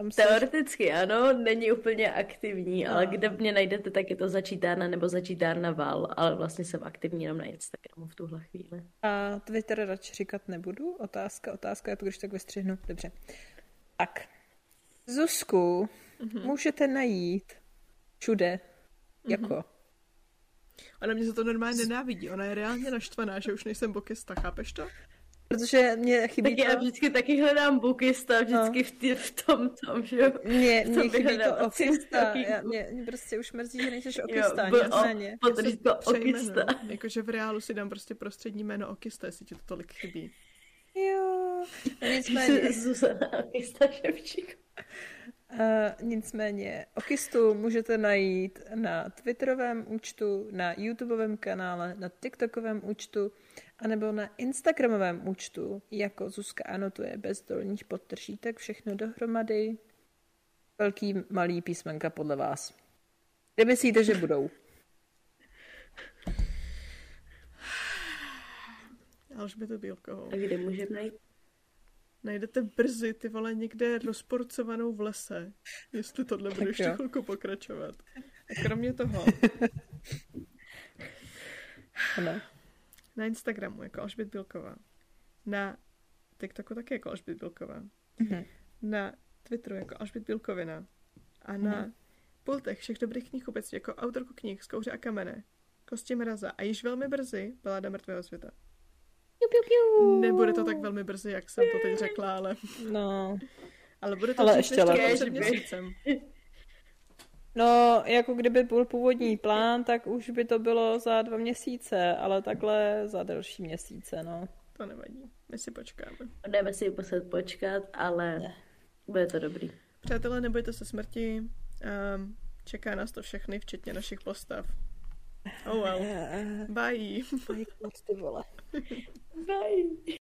Tam Teoreticky ano, není úplně aktivní, no. ale kde mě najdete, tak je to začítárna nebo začítárna Val, ale vlastně jsem aktivní jenom na Instagramu v tuhle chvíli. A Twitter radši říkat nebudu? Otázka, otázka, já to když tak vystřihnu. Dobře. Tak. Zuzku mm-hmm. můžete najít všude. Mm-hmm. Jako. Ona mě za to normálně nenávidí. Ona je reálně naštvaná, že už nejsem bokista, chápeš to? Protože mě chybí tak to... já vždycky taky hledám bukista, vždycky no. v, tý, v tom, tom, že jo. Mě, mě chybí to okista, já, mě, mě, prostě už mrzí, že nejseš okista, jo, nicméně. to okista. Jakože v reálu si dám prostě prostřední jméno okista, jestli ti to tolik chybí. Jo, nicméně. Zuzana okista Ševčík. Uh, nicméně Okistu můžete najít na Twitterovém účtu, na YouTubeovém kanále, na TikTokovém účtu, anebo na Instagramovém účtu, jako Zuzka anotuje bez dolních podtržítek, všechno dohromady. Velký, malý písmenka podle vás. Kde myslíte, že budou? to Bílkovou. A kde můžeme najít? najdete brzy ty vole někde rozporcovanou v lese, jestli tohle bude ještě chvilku pokračovat. A kromě toho ano. Na Instagramu jako Alžbět Bílková, na TikToku také jako Alžbět Bílková, mm-hmm. na Twitteru jako Alžbět Bílkovina a na mm-hmm. pultech všech dobrých knih obecně jako autorku knih Zkouře a kamene, Kosti mraza a již velmi brzy Baláda mrtvého světa. Piu, piu, piu. Nebude to tak velmi brzy, jak jsem to teď řekla, ale... No. Ale bude to ale ještě před měsícem. No, jako kdyby byl původní plán, tak už by to bylo za dva měsíce, ale takhle za další měsíce, no. To nevadí, my si počkáme. Budeme si muset počkat, ale ne. bude to dobrý. Přátelé, nebojte se smrti, um, čeká nás to všechny, včetně našich postav. Oh well. Bye. Bye, ty vole. Bye.